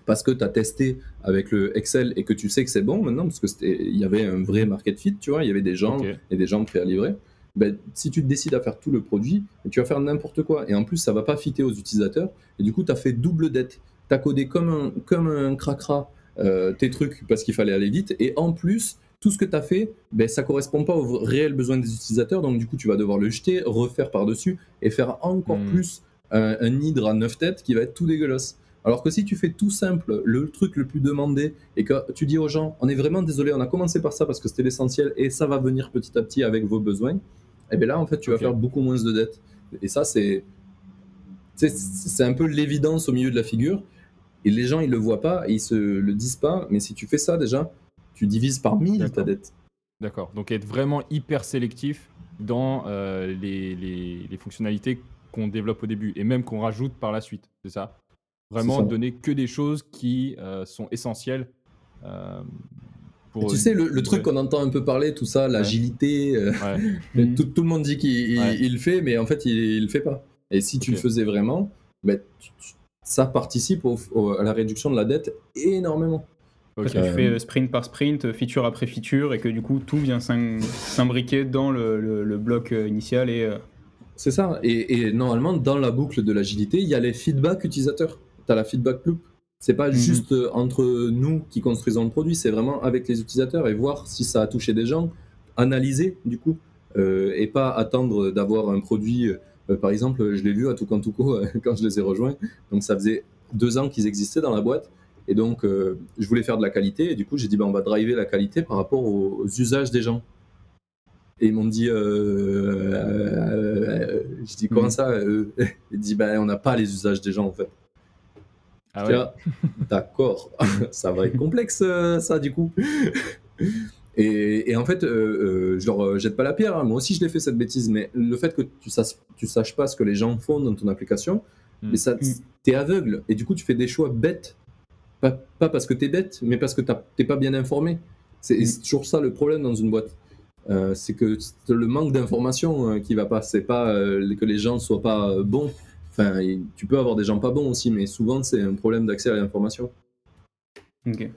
parce que tu as testé avec le Excel et que tu sais que c'est bon maintenant, parce qu'il y avait un vrai market fit, tu vois, il y avait des gens et des gens prêts à livrer. Ben, si tu décides à faire tout le produit, tu vas faire n'importe quoi. Et en plus, ça va pas fitter aux utilisateurs. Et du coup, tu as fait double dette. Tu as codé comme un, comme un cracra tes trucs parce qu'il fallait aller vite. Et en plus, tout ce que tu as fait, ben, ça correspond pas aux réels besoins des utilisateurs. Donc, du coup, tu vas devoir le jeter, refaire par-dessus et faire encore Hmm. plus un, un hydre à neuf têtes qui va être tout dégueulasse. Alors que si tu fais tout simple, le truc le plus demandé, et que tu dis aux gens, on est vraiment désolé, on a commencé par ça parce que c'était l'essentiel, et ça va venir petit à petit avec vos besoins, et eh bien là, en fait, tu vas faire beaucoup moins de dettes. Et ça, c'est- c'est un peu l'évidence au milieu de la figure. Et les gens, ils le voient pas, et ils se le disent pas. Mais si tu fais ça déjà, tu divises par mille ta D'accord. dette. D'accord. Donc être vraiment hyper sélectif dans euh, les, les- les fonctionnalités qu'on développe au début et même qu'on rajoute par la suite. C'est ça? Vraiment ça. donner que des choses qui euh, sont essentielles. euh, pour tu sais, le, le truc qu'on entend un peu parler, tout ça, l'agilité, Ouais. Mhm. tout, tout le monde dit qu'il il- Ouais. il le fait, mais en fait, il, il le fait pas. Et si tu le faisais vraiment, ben, tu- tu- ça participe au- au- à la réduction de la dette énormément. Parce que tu fais sprint par sprint, feature après feature, et que du coup tout vient s'im- s'imbriquer dans le, le- le bloc euh, initial et euh, C'est ça. Et, et normalement, dans la boucle de l'agilité, il y a les feedbacks utilisateurs. Tu as la feedback loop. C'est pas Mhm. juste euh, entre nous qui construisons le produit, c'est vraiment avec les utilisateurs et voir si ça a touché des gens, analyser du coup, euh, et pas attendre d'avoir un produit. Euh, par exemple, je l'ai vu à Toucantuco euh, quand je les ai rejoints. Donc ça faisait deux ans qu'ils existaient dans la boîte. Et donc, euh, je voulais faire de la qualité. Et du coup, j'ai dit, bah, on va driver la qualité par rapport aux, usages des gens. Et ils m'ont dit, euh, euh, euh, je dis, comment Mhm. ça Ils disent, bah, on n'a pas les usages des gens, en fait. Ah ouais. D'accord, ça va être complexe, ça, du coup. Et, et en fait, euh, euh, je leur euh, jette pas la pierre. hein. Moi aussi, je l'ai fait cette bêtise. Mais le fait que tu saches, tu saches pas ce que les gens font dans ton application, Mm. mais ça, Mm. t'es aveugle. Et du coup, tu fais des choix bêtes. Pas, pas parce que t'es bête, mais parce que t'es pas bien informé. C'est et Mm. c'est toujours ça le problème dans une boîte. Euh, c'est que c'est le manque d'information euh, qui va pas. C'est pas euh, que les gens soient pas euh, bons. Enfin, tu peux avoir des gens pas bons aussi, mais souvent c'est un problème d'accès à l'information. Ok.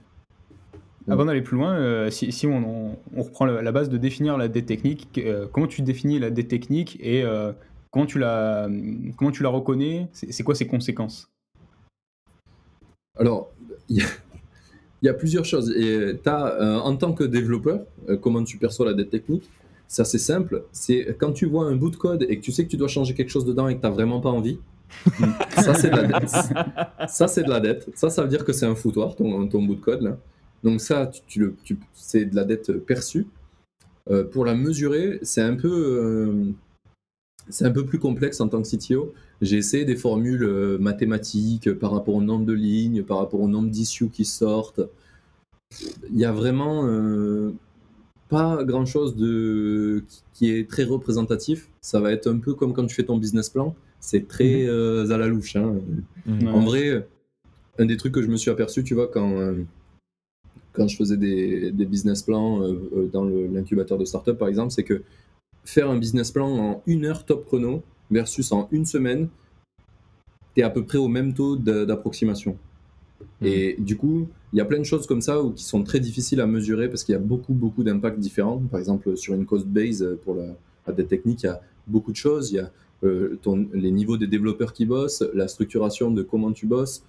Avant d'aller plus loin, euh, si, si on, on- on reprend la, base de définir la dette technique, euh, comment tu définis la dette technique et euh, comment, tu la, comment tu la reconnais? C'est quoi ses conséquences? Alors, il y, a- il y a plusieurs choses. Et en tant que développeur, comment tu perçois la dette technique? C'est assez simple. C'est quand tu vois un bout de code et que tu sais que tu dois changer quelque chose dedans et que tu n'as vraiment pas envie. ça, c'est de la dette. Ça, c'est de la dette. Ça, ça veut dire que c'est un foutoir, ton, ton bout de code. Là. Donc ça, tu, tu le, tu- c'est de la dette perçue. Euh, pour la mesurer, c'est un peu... euh, c'est un peu plus complexe en tant que CTO. J'ai essayé des formules euh, mathématiques par rapport au nombre de lignes, par rapport au nombre d'issues qui sortent. Il y a vraiment euh, pas grand chose de qui- est très représentatif. Ça va être un peu comme quand tu fais ton business plan. C'est très euh, à la louche. hein. En vrai, un des trucs que je me suis aperçu, tu vois, quand, euh, quand je faisais des, des business plans euh, euh, dans l'incubateur de startup, par exemple, c'est que faire un business plan en une heure top chrono versus en une semaine, tu es à peu près au même taux d'approximation. Et du coup, il y a plein de choses comme ça où, qui sont très difficiles à mesurer parce qu'il y a beaucoup, beaucoup d'impacts différents. Par exemple, sur une cost base, euh, pour la, la dette technique, il y a beaucoup de choses. Il y a euh, ton- les niveaux des développeurs qui bossent, la structuration de comment tu bosses,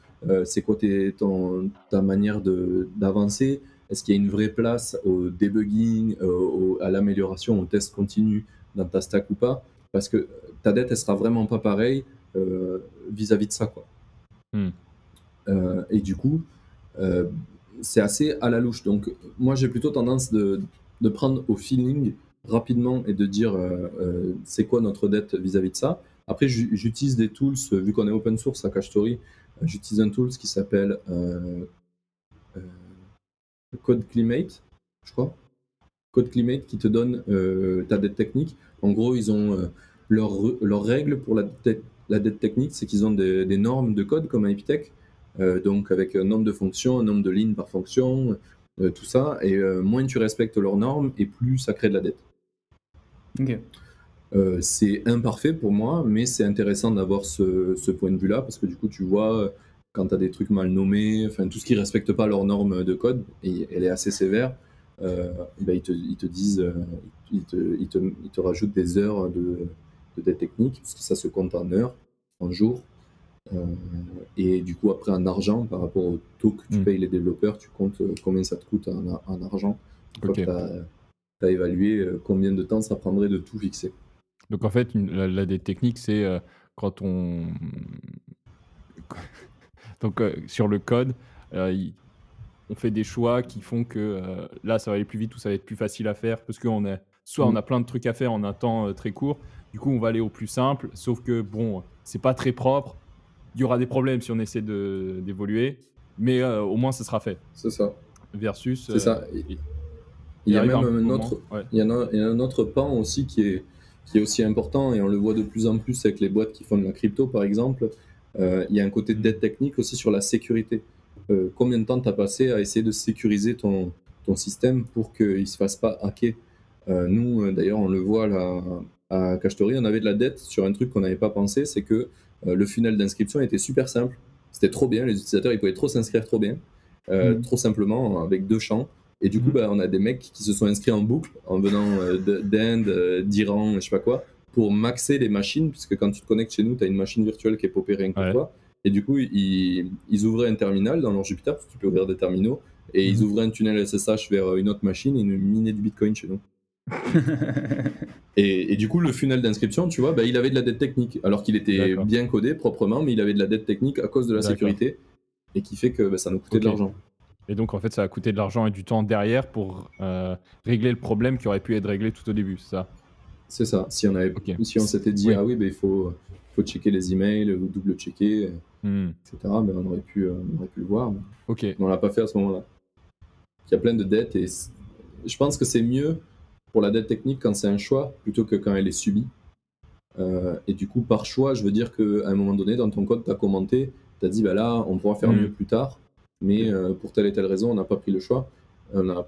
c'est quoi tes- ton- ta manière de- d'avancer, est-ce qu'il y a une vraie place au debugging, euh, au- à l'amélioration, au test continu dans ta stack ou pas? Parce que ta dette, elle sera vraiment pas pareille euh, vis-à-vis de ça. Quoi. Hmm. Euh, et du coup, euh, c'est assez à la louche. Donc, moi, j'ai plutôt tendance de, de prendre au feeling rapidement et de dire euh, euh, c'est quoi notre dette vis-à-vis de ça? Après, j'u- j'utilise des tools, euh, vu qu'on est open source à Cachestory, euh, j'utilise un tool qui s'appelle euh, euh, Code Climate, je crois. Code Climate qui te donne euh, ta dette technique. En gros, ils ont règles pour la dette, la dette technique, c'est qu'ils ont des, normes de code comme un donc avec un nombre de fonctions, un nombre de lignes par fonction, tout ça. Et moins tu respectes leurs normes, et plus ça crée de la dette. Euh, c'est imparfait pour moi, mais c'est intéressant d'avoir ce, ce point de vue-là, parce que du coup, tu vois, quand tu as des trucs mal nommés, enfin tout ce qui ne respecte pas leurs normes de code, et elle est assez sévère, euh, ben, ils, te, ils te disent, euh, ils, te, ils, te, ils te rajoutent des heures de, de dette technique, parce que ça se compte en heures, en jours. Euh, et du coup, après, en argent, par rapport au taux que tu Mm. payes les développeurs, tu comptes euh, combien ça te coûte en, en argent. Une fois Ok. que tu as, évalué euh, combien de temps ça prendrait de tout fixer. Donc en fait, une- la, la dette technique, c'est euh, quand on... Donc euh, sur le code, euh, il- on fait des choix qui font que euh, là, ça va aller plus vite ou ça va être plus facile à faire parce qu'on est soit on Mm. a plein de trucs à faire en un temps euh, très court. Du coup, on va aller au plus simple. Sauf que bon, c'est pas très propre. Il y aura des problèmes si on essaie de- d'évoluer, mais euh, au moins, ça sera fait. C'est ça. Versus. C'est ça. il- Il y a arrive même un un moment- autre, ouais. il y en a, il y a un autre pan aussi qui est, qui est aussi important et on le voit de plus en plus avec les boîtes qui font de la crypto par exemple. Euh, il y a un côté de dette technique aussi sur la sécurité. Euh, combien de temps tu as passé à essayer de sécuriser ton, ton système pour qu'il ne se fasse pas hacker? Euh, Nous, d'ailleurs, on le voit là, à Cachetori, on avait de la dette sur un truc qu'on n'avait pas pensé, c'est que le funnel d'inscription était super simple. C'était trop bien, les utilisateurs ils pouvaient trop s'inscrire trop bien, Mhm. trop simplement, avec deux champs. Et du coup, Mhm. bah, on a des mecs qui se sont inscrits en boucle en venant euh, de- d'Inde, euh, d'Iran, je sais pas quoi, pour maxer les machines, puisque quand tu te connectes chez nous, tu as une machine virtuelle qui est popée rien que Ouais. toi. Et du coup, ils, ils ouvraient un terminal dans leur Jupyter, parce que tu peux ouvrir des terminaux, et ils Mhm. ouvraient un tunnel SSH vers une autre machine et ils minaient du Bitcoin chez nous. Et, et du coup, le funnel d'inscription, tu vois, bah, il avait de la dette technique, alors qu'il était bien codé proprement, mais il avait de la dette technique à cause de la sécurité, et qui fait que bah, ça nous coûtait de l'argent. Et donc, en fait, ça a coûté de l'argent et du temps derrière pour euh, régler le problème qui aurait pu être réglé tout au début, c'est ça? C'est ça. Si on, avait, Ok. si on s'était dit, Oui. ah oui, bah, il faut, faut checker les emails ou double-checker, Hmm. etc., ben, on, aurait pu, euh, on aurait pu le voir. Mais on l'a pas fait à ce moment-là. Il y a plein de dettes et je pense que c'est mieux pour la dette technique quand c'est un choix plutôt que quand elle est subie. Euh, et du coup, par choix, je veux dire qu'à un moment donné, dans ton code, tu as commenté, tu as dit, bah là, on pourra faire Mhm. mieux plus tard, mais euh, pour telle et telle raison, on n'a pas pris le choix. On a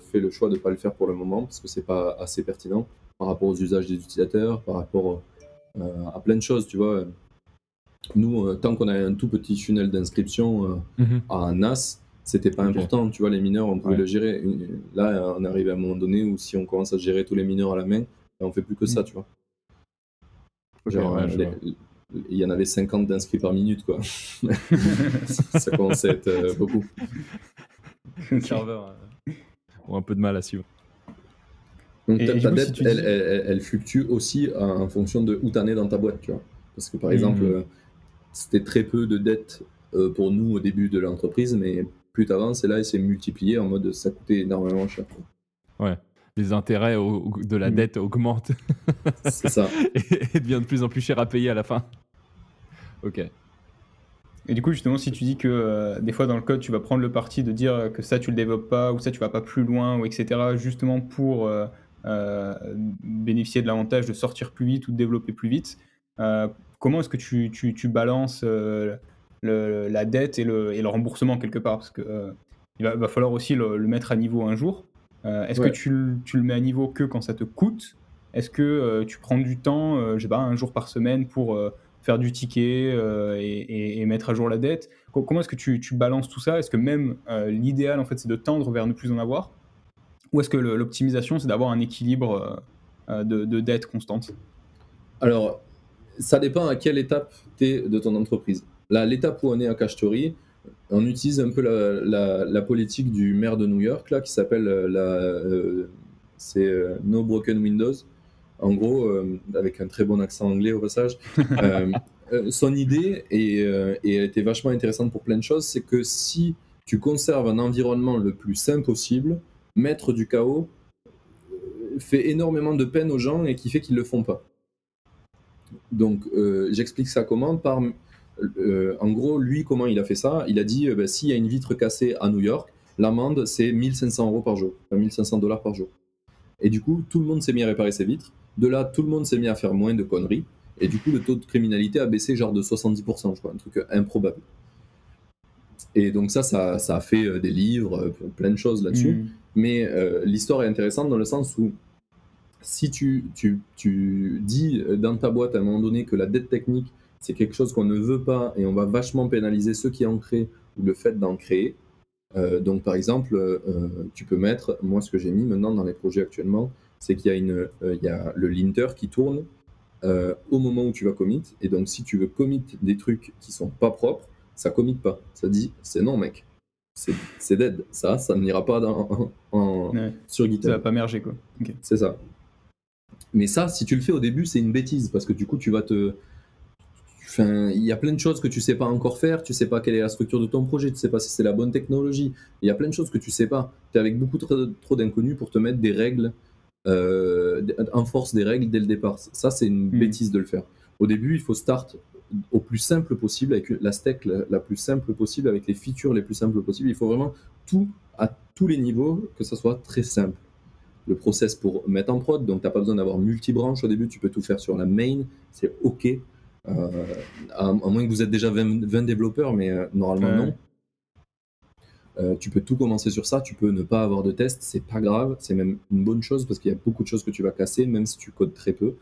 fait le choix de ne pas le faire pour le moment parce que c'est pas assez pertinent par rapport aux usages des utilisateurs, par rapport euh, à plein de choses, tu vois. Nous, euh, tant qu'on a un tout petit funnel d'inscription Mhm. à NAS, c'était pas important. Tu vois, les mineurs, on pouvait Ouais. le gérer. Là, on arrive à un moment donné où si on commence à gérer tous les mineurs à la main, ben, on fait plus que ça, Mm. tu vois. Ok, Genre, ouais, les-. Il y en avait 50 d'inscrits par minute, quoi. ça commençait à être euh, beaucoup. Ok. serveurs euh, ont un peu de mal à suivre. Donc Et ta, coup, dette, elle, dis- elle- elle- elle fluctue aussi en fonction de où t'en es dans ta boîte, tu vois. Parce que par Mhm. exemple, euh, c'était très peu de dettes euh, pour nous au début de l'entreprise, mais plus t'avances, et là, il s'est multiplié en mode ça coûtait énormément cher. quoi. Les intérêts au- de la Mm. dette augmentent C'est ça. et, et devient de plus en plus cher à payer à la fin. Ok. Et du coup, justement, si tu dis que euh, des fois dans le code, tu vas prendre le parti de dire que ça, tu le développes pas, ou ça, tu vas pas plus loin, ou etc., justement pour euh, euh, bénéficier de l'avantage de sortir plus vite ou de développer plus vite, comment est-ce que tu, tu- tu balances le- la dette et le, et le remboursement quelque part? Parce que il va, va falloir aussi le, le mettre à niveau un jour. Est-ce Ouais. que tu, le- tu le mets à niveau que quand ça te coûte? Est-ce que tu prends du temps, je sais pas, un jour par semaine pour faire du ticket euh, et, et- et mettre à jour la dette Co- Comment est-ce que tu, balances tout ça? Est-ce que même euh, l'idéal, en fait, c'est de tendre vers ne plus en avoir? Ou est-ce que l'optimisation, c'est d'avoir un équilibre euh, de, de dette constante? Alors, ça dépend à quelle étape tu es de ton entreprise. Là, l'étape où on est à Cashtory, on utilise un peu la, la- politique du maire de New York, là, qui s'appelle la, c'est No Broken Windows. En gros, euh, avec un très bon accent anglais au passage, euh, euh, son idée, et, et elle était vachement intéressante pour plein de choses, c'est que si tu conserves un environnement le plus sain possible, mettre du chaos fait énormément de peine aux gens et qui fait qu'ils le font pas. Donc, euh, j'explique ça comment par, euh, en gros, lui, comment il a fait ça? Il a dit, euh, bah, s'il y a une vitre cassée à New York, l'amende, c'est 1500 euros par jour, enfin, 1500 dollars par jour. Et du coup, tout le monde s'est mis à réparer ses vitres. De là, tout le monde s'est mis à faire moins de conneries. Et du coup, le taux de criminalité a baissé genre de 70%, je crois, un truc euh, improbable. Et donc ça, ça, ça a fait euh, des livres, euh, plein de choses là-dessus. Mm. Mais euh, l'histoire est intéressante dans le sens où si tu, tu, tu dis dans ta boîte à un moment donné que la dette technique, c'est quelque chose qu'on ne veut pas et on va vachement pénaliser ceux qui en créent ou le fait d'en créer. Euh, donc par exemple, euh, tu peux mettre, moi ce que j'ai mis maintenant dans les projets actuellement, c'est qu'il y, a une, euh, il y a le linter qui tourne au moment où tu vas commit. Et donc si tu veux commit des trucs qui sont pas propres, ça commit pas. Ça dit, c'est non mec. C'est c'est dead. Ça, ça n'ira pas dans, en, en- Ouais. sur Ça va GitHub. pas merger, quoi. C'est ça. Mais ça, si tu le fais au début, c'est une bêtise parce que du coup, tu vas te, Enfin, il y a plein de choses que tu sais pas encore faire, tu sais pas quelle est la structure de ton projet, tu sais pas si c'est la bonne technologie. Il y a plein de choses que tu sais pas. Tu es avec beaucoup trop, trop d'inconnus pour te mettre des règles, euh, en force des règles dès le départ. Ça, c'est une Mm. bêtise de le faire. Au début, il faut start au plus simple possible, avec la stack la, la plus simple possible, avec les features les plus simples possibles. Il faut vraiment tout, à tous les niveaux, que ça soit très simple. Le process pour mettre en prod, donc tu n'as pas besoin d'avoir multi-branches au début, tu peux tout faire sur la main, c'est OK. Euh, à, à moins que vous êtes déjà 20, 20 développeurs, mais euh, normalement Ouais. non. Euh, tu peux tout commencer sur ça, tu peux ne pas avoir de test, c'est pas grave, c'est même une bonne chose parce qu'il y a beaucoup de choses que tu vas casser, même si tu codes très peu.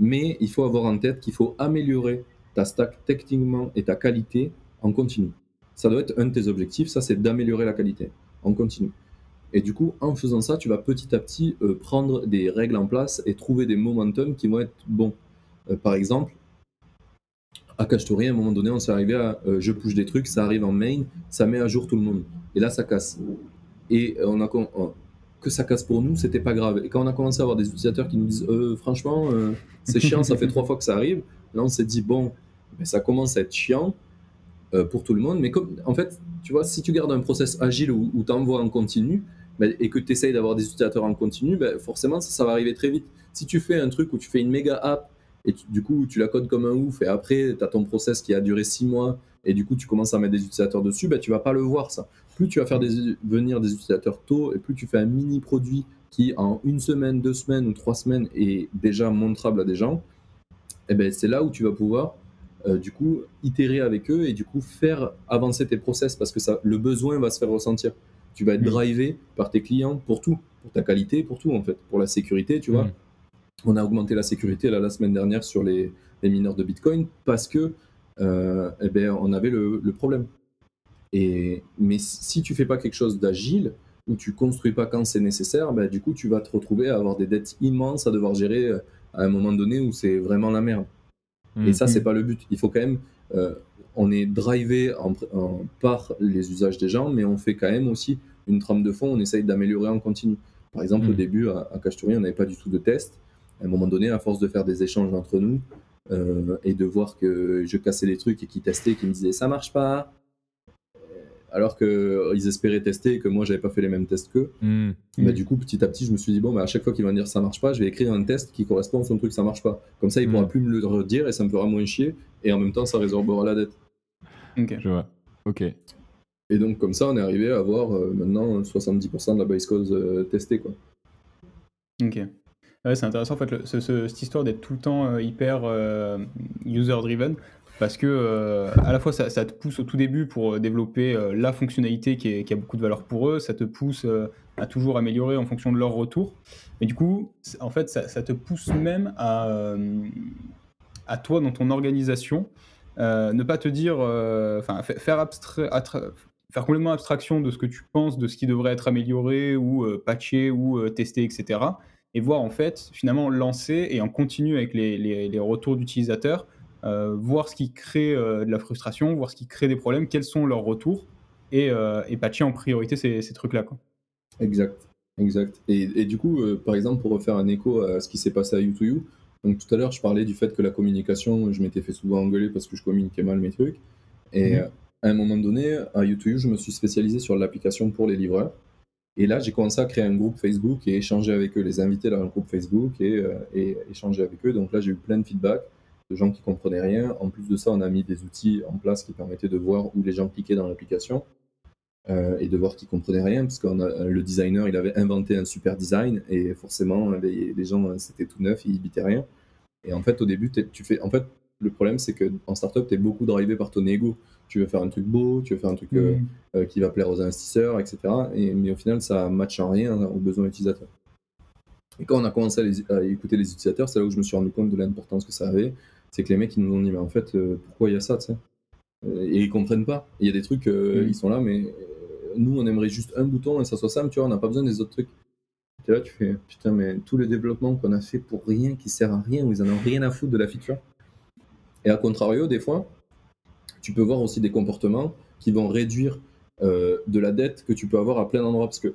Mais il faut avoir en tête qu'il faut améliorer ta stack techniquement et ta qualité en continu. Ça doit être un de tes objectifs, ça c'est d'améliorer la qualité en continu. Et du coup, en faisant ça, tu vas petit à petit euh, prendre des règles en place et trouver des momentum qui vont être bons. Euh, par exemple, à Cachetori, à un moment donné, on s'est arrivé à euh, je push des trucs, ça arrive en main, ça met à jour tout le monde. Et là, ça casse. Et euh, on a euh, que ça casse pour nous, c'était pas grave. Et quand on a commencé à avoir des utilisateurs qui nous disent franchement, c'est chiant, ça fait trois fois que ça arrive, là on s'est dit bon, ben, ça commence à être chiant pour tout le monde. Mais en fait, tu vois, si tu gardes un process agile où, où tu envoies en continu ben, et que tu essayes d'avoir des utilisateurs en continu, ben, forcément ça, ça va arriver très vite. Si tu fais un truc où tu fais une méga app et tu- du coup tu la codes comme un ouf et après tu as ton process qui a duré six mois et du coup tu commences à mettre des utilisateurs dessus, ben, tu vas pas le voir ça. Plus tu vas faire des, venir des utilisateurs tôt et plus tu fais un mini produit qui en une semaine, deux semaines ou trois semaines est déjà montrable à des gens, et ben c'est là où tu vas pouvoir euh, du coup itérer avec eux et du coup faire avancer tes process parce que ça, le besoin va se faire ressentir. Tu vas être drivé par tes clients pour tout, pour ta qualité, pour tout en fait, pour la sécurité, tu vois. Mm. On a augmenté la sécurité là, la semaine dernière sur les, les mineurs de Bitcoin parce que euh, eh ben, on avait le, le problème. Et, mais si tu fais pas quelque chose d'agile, où tu construis pas quand c'est nécessaire, ben, du coup tu vas te retrouver à avoir des dettes immenses à devoir gérer euh, à un moment donné où c'est vraiment la merde. Et ça, c'est Mm. pas le but. Il faut quand même. euh, on est drivé en, en- par les usages des gens, mais on fait quand même aussi une trame de fond. On essaye d'améliorer en continu. Par exemple, au Mm. début, à, à Cachetori, on n'avait pas du tout de test. À un moment donné, à force de faire des échanges entre nous euh, et de voir que je cassais les trucs et qu'ils testaient, qu'ils me disaient ça marche pas, euh, alors qu'ils espéraient tester et que moi, j'avais pas fait les mêmes tests qu'eux. Mm. Bah, du coup, petit à petit, je me suis dit, bon, bah, à chaque fois qu'il va me dire ça marche pas, je vais écrire un test qui correspond à son truc ça marche pas. Comme ça, il Mm. pourra plus me le redire et ça me fera moins chier. Et en même temps, ça résorbera la dette. Ok. Je vois. Ok. Et donc, comme ça, on est arrivé à avoir euh, maintenant 70% de la base cause euh, testée. Quoi. Ok. Ouais, c'est intéressant en fait cette histoire d'être tout le temps euh, hyper euh, user-driven parce que euh, à la fois ça, te pousse au tout début pour développer la fonctionnalité qui, a beaucoup de valeur pour eux, ça te pousse à toujours améliorer en fonction de leur retour. Mais du coup, en fait, ça, te pousse même à, toi dans ton organisation, ne pas te dire, enfin, fa- faire abstrait, faire complètement abstraction de ce que tu penses, de ce qui devrait être amélioré ou patché ou testé, etc. Et voir en fait, finalement, lancer et en continu avec les, les- les retours d'utilisateurs, euh, voir ce qui crée euh, de la frustration, voir ce qui crée des problèmes, quels sont leurs retours et, euh, et patcher en priorité ces, ces trucs-là. quoi. Exact. Exact. Et, et du coup, euh, par exemple, pour refaire un écho à ce qui s'est passé à U2U, donc tout à l'heure, je parlais du fait que la communication, je m'étais fait souvent engueuler parce que je communiquais mal mes trucs. Et Mhm. à un moment donné, à U2U, je me suis spécialisé sur l'application pour les livreurs. Et là, j'ai commencé à créer un groupe Facebook et échanger avec eux, les inviter dans le groupe Facebook et, euh, et échanger avec eux. Donc là, j'ai eu plein de feedback de gens qui comprenaient rien. En plus de ça, on a mis des outils en place qui permettaient de voir où les gens cliquaient dans l'application euh, et de voir qu'ils comprenaient rien, parce que le designer, il avait inventé un super design et forcément, les, gens, c'était tout neuf, ils bitaient rien. Et en fait, au début, tu fais. En fait, le problème, c'est que en startup, tu es beaucoup drivé par ton ego. Tu veux faire un truc beau, tu veux faire un truc euh, Mhm. euh, qui va plaire aux investisseurs, etc. Et, mais au final, ça matche en rien aux besoins utilisateurs. Et quand on a commencé à, les- à écouter les utilisateurs, c'est là où je me suis rendu compte de l'importance que ça avait. C'est que les mecs, ils nous ont dit, mais en fait, euh, pourquoi il y a ça, Et ils comprennent pas. Il y a des trucs, Mhm. ils sont là, mais nous, on aimerait juste un bouton et ça soit simple, tu vois, on n'a pas besoin des autres trucs. Tu là, tu fais, putain, mais tout le développement qu'on a fait pour rien, qui sert à rien, où ils en ont rien à foutre de la feature. Et à contrario, des fois, tu peux voir aussi des comportements qui vont réduire euh, de la dette que tu peux avoir à plein d'endroits. Parce que euh,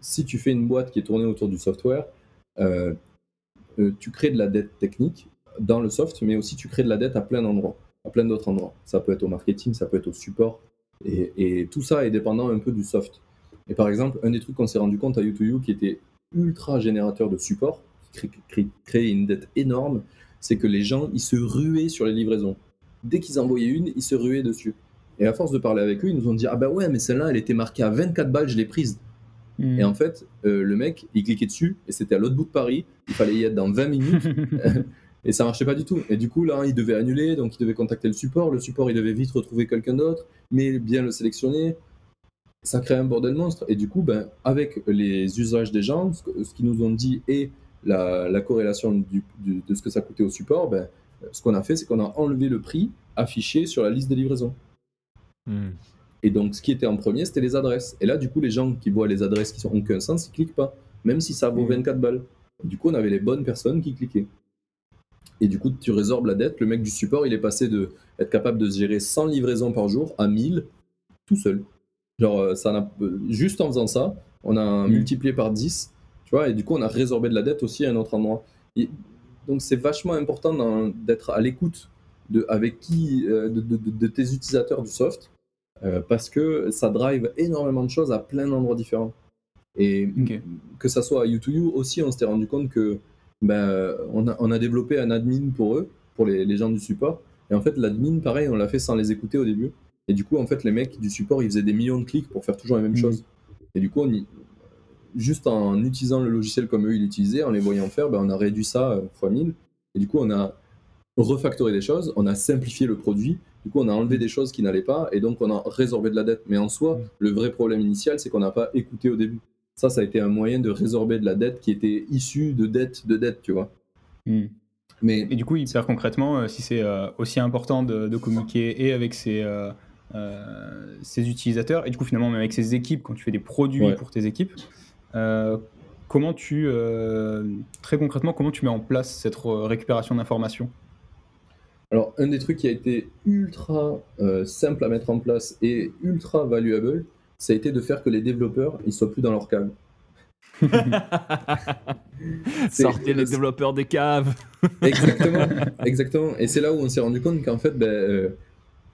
si tu fais une boîte qui est tournée autour du software, euh, tu crées de la dette technique dans le soft, mais aussi tu crées de la dette à plein d'endroits, à plein d'autres endroits. Ça peut être au marketing, ça peut être au support, et, et tout ça est dépendant un peu du soft. Et par exemple, un des trucs qu'on s'est rendu compte à U2U qui était ultra générateur de support, qui créait une dette énorme, c'est que les gens, ils se ruaient sur les livraisons. Dès qu'ils envoyaient une, ils se ruaient dessus. Et à force de parler avec eux, ils nous ont dit Ah bah ouais, mais celle-là, elle était marquée à 24 balles, je l'ai prise. Hmm. Et en fait, euh, le mec, il cliquait dessus, et c'était à l'autre bout de Paris, il fallait y être dans 20 minutes, et ça marchait pas du tout. Et du coup, là, il devait annuler, donc il devait contacter le support, le support, il devait vite retrouver quelqu'un d'autre, mais bien le sélectionner. Ça crée un bordel monstre. Et du coup, ben, avec les usages des gens, ce, ce qu'ils nous ont dit et la, la corrélation du- du- de ce que ça coûtait au support, ben, ce qu'on a fait, c'est qu'on a enlevé le prix affiché sur la liste des livraisons. Hmm. Et donc, ce qui était en premier, c'était les adresses. Et là, du coup, les gens qui voient les adresses qui n'ont aucun sens, ils cliquent pas, même si ça vaut Mhm. 24 balles. Du coup, on avait les bonnes personnes qui cliquaient. Et du coup, tu résorbes la dette. Le mec du support, il est passé de être capable de se gérer 100 livraisons par jour à 1000 tout seul. Genre, euh, ça n'a- euh, juste en faisant ça, on a Mhm. multiplié par 10, tu vois, et du coup, on a résorbé de la dette aussi à un autre endroit. Et donc, c'est vachement important d'être à l'écoute de, avec qui, euh, de, de- de- de tes utilisateurs du soft, euh, parce que ça drive énormément de choses à plein d'endroits différents. Et que ça soit à U2U aussi, on s'était rendu compte que ben, on, a, on a développé un admin pour eux, pour les, les gens du support. Et en fait, l'admin, pareil, on l'a fait sans les écouter au début. Et du coup, en fait, les mecs du support, ils faisaient des millions de clics pour faire toujours la même Mhm. chose. Et du coup, on y- juste en utilisant le logiciel comme eux, ils l'utilisaient, en les voyant faire, ben, on a réduit ça euh, fois 1000. Et du coup, on a refactoré des choses, on a simplifié le produit. Du coup, on a enlevé des choses qui n'allaient pas et donc on a résorbé de la dette. Mais en soi, Mhm. le vrai problème initial, c'est qu'on n'a pas écouté au début. Ça, ça a été un moyen de résorber de la dette qui était issue de dette de dette, tu vois. Hmm. Mais Et du coup, hyper concrètement, euh, si c'est euh, aussi important de, de communiquer et avec ses, euh, euh, ses utilisateurs, et du coup finalement même avec ses équipes, quand tu fais des produits Ouais. pour tes équipes, euh, comment tu, euh, très concrètement, comment tu mets en place cette récupération d'informations? Alors, un des trucs qui a été ultra euh, simple à mettre en place et ultra valuable, ça a été de faire que les développeurs ils soient plus dans leur cave. Sortez les développeurs des caves. Exactement, exactement. Et c'est là où on s'est rendu compte qu'en fait, ben, euh,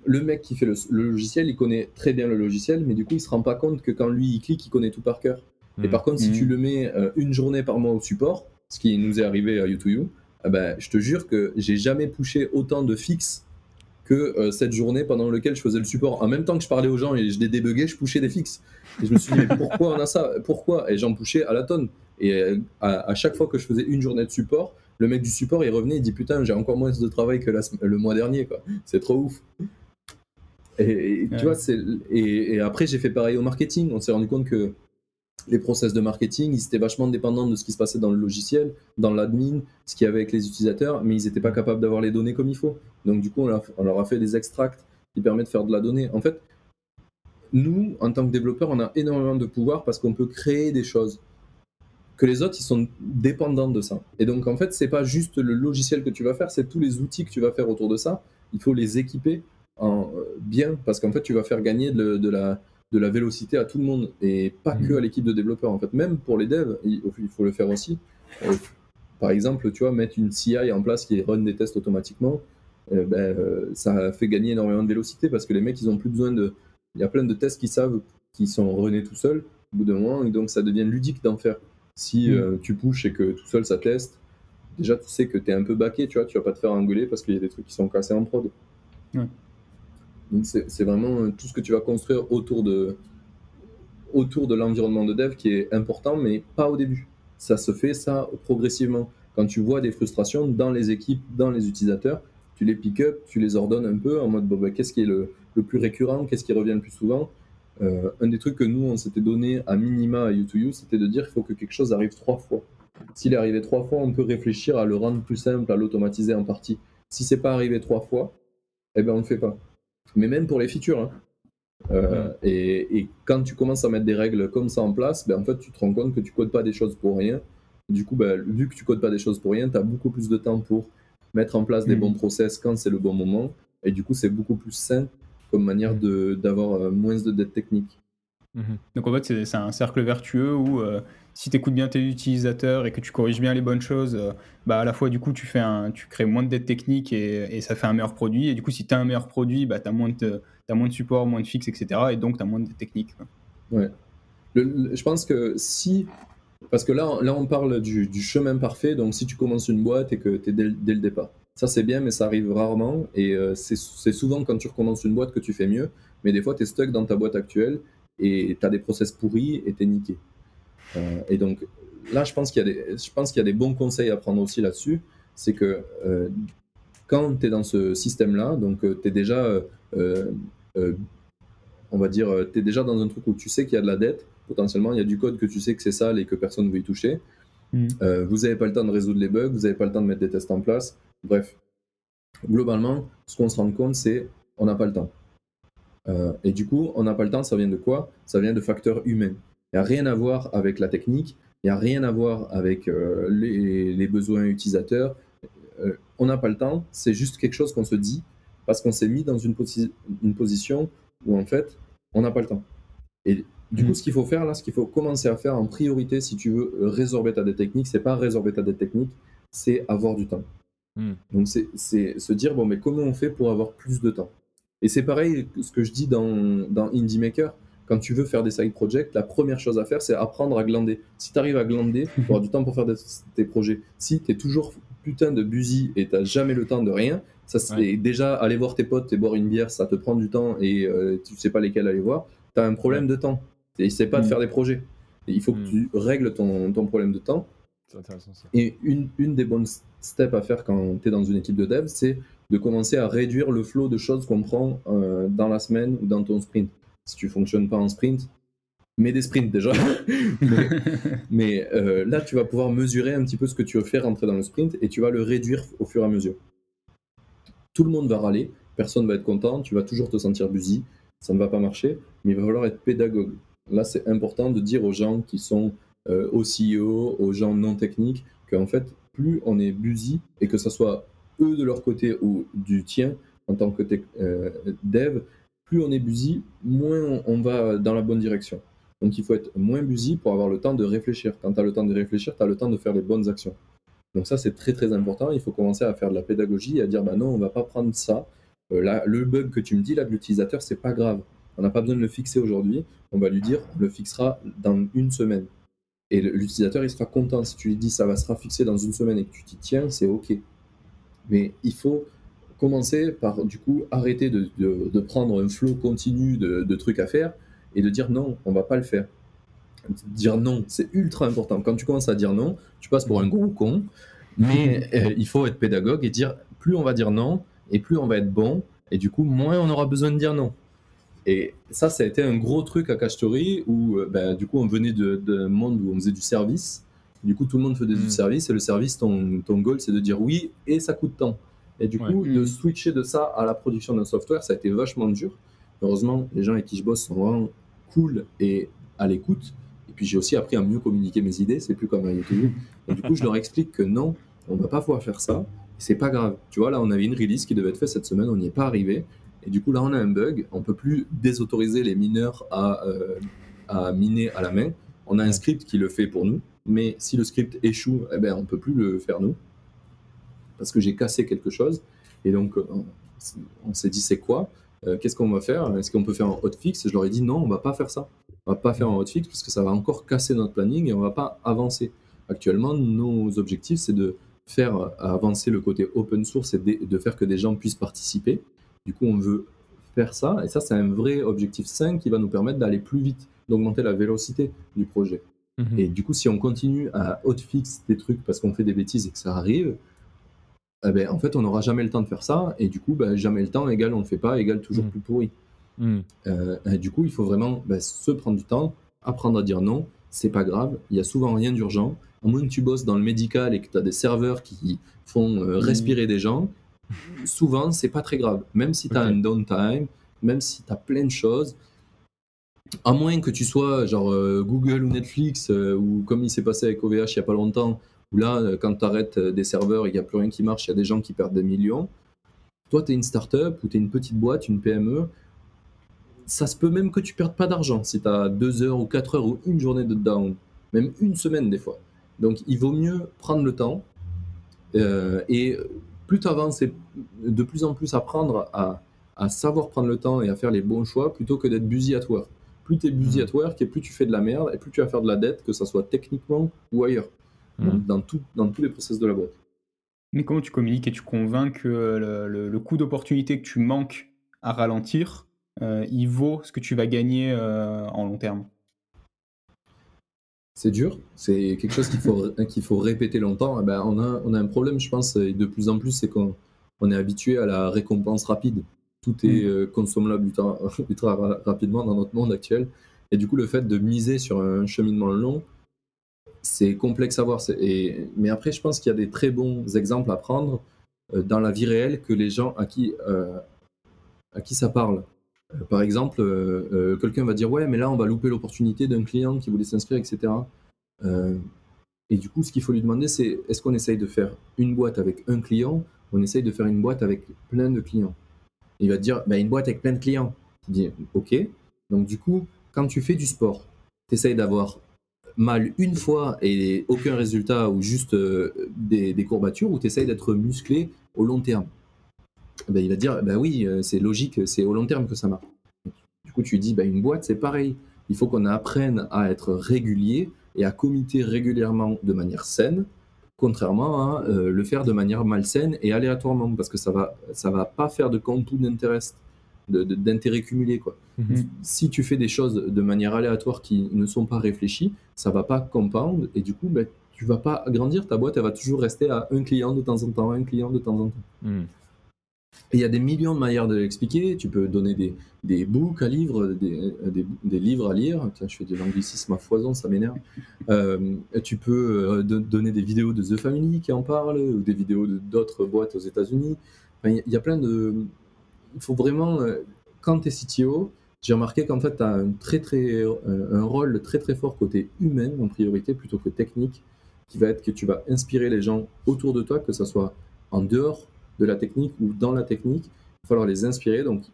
le mec qui fait le, le logiciel, il connaît très bien le logiciel, mais du coup, il se rend pas compte que quand lui il clique, il connaît tout par cœur. Et Mm. par contre, si tu le mets euh, une journée par mois au support, ce qui nous est arrivé à U2U, eh ben, je te jure que j'ai jamais poussé autant de fixes que euh, cette journée pendant laquelle je faisais le support. En même temps que je parlais aux gens et je les débuguais, je pushais des fixes. Et je me suis dit, mais pourquoi on a ça? Pourquoi? Et j'en pushais à la tonne. Et euh, à, à chaque fois que je faisais une journée de support, le mec du support, il revenait, il dit, putain, j'ai encore moins de travail que la le mois dernier, quoi. C'est trop ouf. Et, et tu vois, c'est et, et après j'ai fait pareil au marketing. On s'est rendu compte que les process de marketing, ils étaient vachement dépendants de ce qui se passait dans le logiciel, dans l'admin, ce qu'il y avait avec les utilisateurs, mais ils n'étaient pas capables d'avoir les données comme il faut. Donc du coup, on, leur- a fait des extracts qui permettent de faire de la donnée. En fait, nous, en tant que développeurs, on a énormément de pouvoir parce qu'on peut créer des choses que les autres, ils sont dépendants de ça. Et donc, en fait, c'est pas juste le logiciel que tu vas faire, c'est tous les outils que tu vas faire autour de ça. Il faut les équiper en, euh, bien parce qu'en fait, tu vas faire gagner de la, de la vélocité à tout le monde et pas que Mhm. à l'équipe de développeurs. En fait, même pour les devs, il, il faut le faire aussi. Euh, par exemple, tu vois, mettre une CI en place qui run des tests automatiquement, euh, ben, euh, ça fait gagner énormément de vélocité parce que les mecs, ils ont plus besoin de. Il y a plein de tests qui savent qui sont runnés tout seuls au bout d'un moment et donc ça devient ludique d'en faire. Si Mhm. tu pushes et que tout seul ça teste, déjà tu sais que tu es un peu baqué, tu vois, tu vas pas te faire engueuler parce qu'il y a des trucs qui sont cassés en prod. Ouais. Donc c'est vraiment tout ce que tu vas construire autour de, autour de l'environnement de dev qui est important, mais pas au début. Ça se fait ça progressivement. Quand tu vois des frustrations dans les équipes, dans les utilisateurs, tu les pick up, tu les ordonnes un peu en mode bon, ben, qu'est-ce qui est le, le plus récurrent, qu'est-ce qui revient le plus souvent? Euh, un des trucs que nous on s'était donné à minima à U2U, c'était de dire qu'il faut que quelque chose arrive trois fois. S'il est arrivé trois fois, on peut réfléchir à le rendre plus simple, à l'automatiser en partie. Si c'est pas arrivé trois fois, eh ben on le fait pas. Mais même pour les features. hein. Euh, et, et quand tu commences à mettre des règles comme ça en place, ben en fait, tu te rends compte que tu codes pas des choses pour rien. Du coup, ben, vu que tu codes pas des choses pour rien, tu as beaucoup plus de temps pour mettre en place des Mhm. bons process quand c'est le bon moment. Et du coup, c'est beaucoup plus sain comme manière d'avoir euh, moins de dettes techniques. Mhm. Donc en fait, c'est c'est un cercle vertueux où euh, si tu écoutes bien tes utilisateurs et que tu corriges bien les bonnes choses, euh, bah à la fois du coup tu, fais un, tu crées moins de dettes techniques et, ça fait un meilleur produit. Et du coup, si tu as un meilleur produit, bah, tu as, moins de, as moins de support, moins de fixe, etc. Et donc tu as moins de dettes techniques. Ouais. je pense que si. Parce que là, on parle du, chemin parfait. Donc si tu commences une boîte et que tu es dès, dès, le départ. Ça c'est bien, mais ça arrive rarement. Et euh, c'est souvent quand tu recommences une boîte que tu fais mieux. Mais des fois, tu es stuck dans ta boîte actuelle et tu as des process pourris et tu es niqué. Euh, et donc là, je pense qu'il y, y, a des bons conseils à prendre aussi là-dessus. C'est que euh, quand tu es dans ce système-là, donc euh, tu es déjà, on va dire, tu es déjà dans un truc où tu sais qu'il y a de la dette, potentiellement, il y a du code que tu sais que c'est sale et que personne ne veut y toucher. Mm. vous n'avez pas le temps de résoudre les bugs, vous n'avez pas le temps de mettre des tests en place. Bref, globalement, ce qu'on se rend compte, c'est on n'a pas le temps. et du coup, on n'a pas le temps, ça vient de quoi? Ça vient de facteurs humains. Il n'y a rien à voir avec la technique, il n'y a rien à voir avec euh, les, besoins utilisateurs. Euh, on n'a pas le temps, c'est juste quelque chose qu'on se dit parce qu'on s'est mis dans une, une, position où en fait, on n'a pas le temps. Et du coup, mhm. ce qu'il faut faire là, ce qu'il faut commencer à faire en priorité si tu veux résorber ta dette technique, c'est pas résorber ta dette technique, c'est avoir du temps. Mhm. Donc c'est se dire, bon, mais comment on fait pour avoir plus de temps? Et c'est pareil ce que je dis dans, dans Indie Maker quand tu veux faire des side projects, la première chose à faire, c'est apprendre à glander. Si tu arrives à glander, tu auras du temps pour faire des, projets. Si tu es toujours putain de busy et tu jamais le temps de rien, ça c'est déjà aller voir tes potes et boire une bière, ça te prend du temps et euh, tu sais pas lesquels aller voir, tu as un problème de temps. Et pas de mm. faire des projets. il faut que mm. tu règles ton, ton problème de temps. Intéressant, ça. Et une, une, des bonnes steps à faire quand tu es dans une équipe de dev, c'est de commencer à réduire le flot de choses qu'on prend euh, dans la semaine ou dans ton sprint si tu fonctionnes pas en sprint, mets des sprints déjà. mais, euh, là, tu vas pouvoir mesurer un petit peu ce que tu veux faire rentrer dans le sprint et tu vas le réduire au fur et à mesure. Tout le monde va râler, personne va être content, tu vas toujours te sentir busy, ça ne va pas marcher, mais il va falloir être pédagogue. Là, c'est important de dire aux gens qui sont euh, au CEO, aux gens non techniques, qu'en fait, plus on est busy, et que ce soit eux de leur côté ou du tien en tant que euh, dev, on est busy, moins on va dans la bonne direction. Donc il faut être moins busy pour avoir le temps de réfléchir. Quand tu as le temps de réfléchir, tu as le temps de faire les bonnes actions. Donc ça, c'est très très important. Il faut commencer à faire de la pédagogie et à dire, bah non, on va pas prendre ça. Euh, le bug que tu me dis là de l'utilisateur, c'est pas grave. On n'a pas besoin de le fixer aujourd'hui. On va lui dire, on le fixera dans une semaine. Et l'utilisateur, il sera content. Si tu lui dis, ça va sera fixé dans une semaine et que tu t'y tiens, c'est OK. Mais il faut commencer par du coup arrêter de, de, prendre un flot continu de, de, trucs à faire et de dire non, on va pas le faire. Dire non, c'est ultra important. Quand tu commences à dire non, tu passes pour un gros con, mais euh, il faut être pédagogue et dire plus on va dire non et plus on va être bon et du coup moins on aura besoin de dire non. Et ça, ça a été un gros truc à Cachetori où euh, ben, du coup on venait d'un monde où on faisait du service. Du coup, tout le monde faisait du hmm. service et le service, ton, ton goal, c'est de dire oui et ça coûte tant. Et du coup, de switcher de ça à la production d'un software, ça a été vachement dur. Heureusement, les gens avec qui je bosse sont vraiment cool et à l'écoute. Et puis j'ai aussi appris à mieux communiquer mes idées, c'est plus comme un YouTube. Et du coup, je leur explique que non, on va pas pouvoir faire ça. C'est pas grave. Tu vois, là, on avait une release qui devait être faite cette semaine, on n'y est pas arrivé. Et du coup, là, on a un bug. On peut plus désautoriser les mineurs à, euh, à miner à la main. On a un script qui le fait pour nous. Mais si le script échoue, eh ben, on peut plus le faire nous parce que j'ai cassé quelque chose. Et donc, euh, on, s'est dit, c'est quoi? Euh, Qu'est-ce qu'on va faire? Est-ce qu'on peut faire un hotfix? Je leur ai dit, non, on va pas faire ça. On va pas faire un hotfix parce que ça va encore casser notre planning et on va pas avancer. Actuellement, nos objectifs, c'est de faire avancer le côté open source et de, faire que des gens puissent participer. Du coup, on veut faire ça. Et ça, c'est un vrai objectif 5 qui va nous permettre d'aller plus vite, d'augmenter la vélocité du projet. Mhm. Et du coup, si on continue à hotfix des trucs parce qu'on fait des bêtises et que ça arrive, eh ben, en fait, on n'aura jamais le temps de faire ça. Et du coup, ben, jamais le temps égale on ne le fait pas, égale toujours mm. plus pourri. Mm. Euh, du coup, il faut vraiment ben, se prendre du temps, apprendre à dire non. C'est pas grave, il y a souvent rien d'urgent. À moins que tu bosses dans le médical et que tu as des serveurs qui font euh, mm. respirer des gens, souvent, c'est pas très grave. Même si tu as un downtime, même si tu as plein de choses, à moins que tu sois genre euh, Google ou Netflix, ou comme il s'est passé avec OVH il y a pas longtemps, où là, euh, quand tu arrêtes euh, des serveurs et qu'il n'y a plus rien qui marche, il y a des gens qui perdent des millions. Toi, tu es une startup ou tu es une petite boîte, une PME. Ça se peut même que tu perdes pas d'argent si tu as deux heures ou quatre heures ou une journée de down. même une semaine des fois. Donc il vaut mieux prendre le temps euh, et plus tu avances et de plus en plus apprendre à, à savoir prendre le temps et à faire les bons choix plutôt que d'être busy at work. Plus tu es busy Mhm. at work et plus tu fais de la merde et plus tu vas faire de la dette, que ça soit techniquement ou ailleurs, dans, Mhm. dans tout- dans tous les process de la boîte. Mais comment tu communiques et tu convaincs que le, le- le coût d'opportunité que tu manques à ralentir, euh, il vaut ce que tu vas gagner euh, en long terme? C'est dur, c'est quelque chose qu'il faut, qu'il faut répéter longtemps. Eh ben, on, a, on a un problème, je pense, et de plus en plus, c'est qu'on on est habitué à la récompense rapide. Tout est Mm. euh, consommable ultra, ultra ra- rapidement dans notre monde actuel. Et du coup, le fait de miser sur un cheminement long, c'est complexe à voir. Et, mais après, je pense qu'il y a des très bons exemples à prendre euh, dans la vie réelle que les gens à qui, euh, à qui ça parle. Euh, par exemple, quelqu'un va dire Ouais, mais là, on va louper l'opportunité d'un client qui voulait s'inscrire, etc. Et du coup, ce qu'il faut lui demander, c'est est-ce qu'on essaye de faire une boîte avec un client on essaye de faire une boîte avec plein de clients? Il va te dire bah, une boîte avec plein de clients. Tu dis Ok. Donc, du coup, quand tu fais du sport, tu essayes d'avoir mal une fois et aucun résultat ou juste euh, des, courbatures ou tu essayes d'être musclé au long terme? Ben, Il va dire bah oui, euh, c'est logique, c'est au long terme que ça marche. Du coup, tu dis bah, une boîte, c'est pareil. Il faut qu'on apprenne à être régulier et à comiter régulièrement de manière saine, contrairement à euh, le faire de manière malsaine et aléatoirement, parce que ça va, ça va pas faire de compound interest, d'intérêt cumulé. Quoi. Mhm. Si tu fais des choses de manière aléatoire qui ne sont pas réfléchies, ça va pas compound et du coup, ben, tu vas pas grandir. Ta boîte, elle va toujours rester à un client de temps en temps, un client de temps en temps. Mhm. Et il y a des millions de manières de l'expliquer. Tu peux donner des, des books à livres, des, des, des livres à lire. Tiens, je fais de l'anglicisme à foison, ça m'énerve. Euh, tu peux euh, don- donner des vidéos de The Family qui en parlent, ou des vidéos de- d'autres boîtes aux États-Unis. Enfin, y il y a plein de. Il faut vraiment. euh, Quand tu es CTO, j'ai remarqué qu'en fait, tu as un, très, très, euh, un rôle très très fort côté humain en priorité plutôt que technique, qui va être que tu vas inspirer les gens autour de toi, que ce soit en dehors de la technique ou dans la technique. Il va falloir les inspirer. Donc,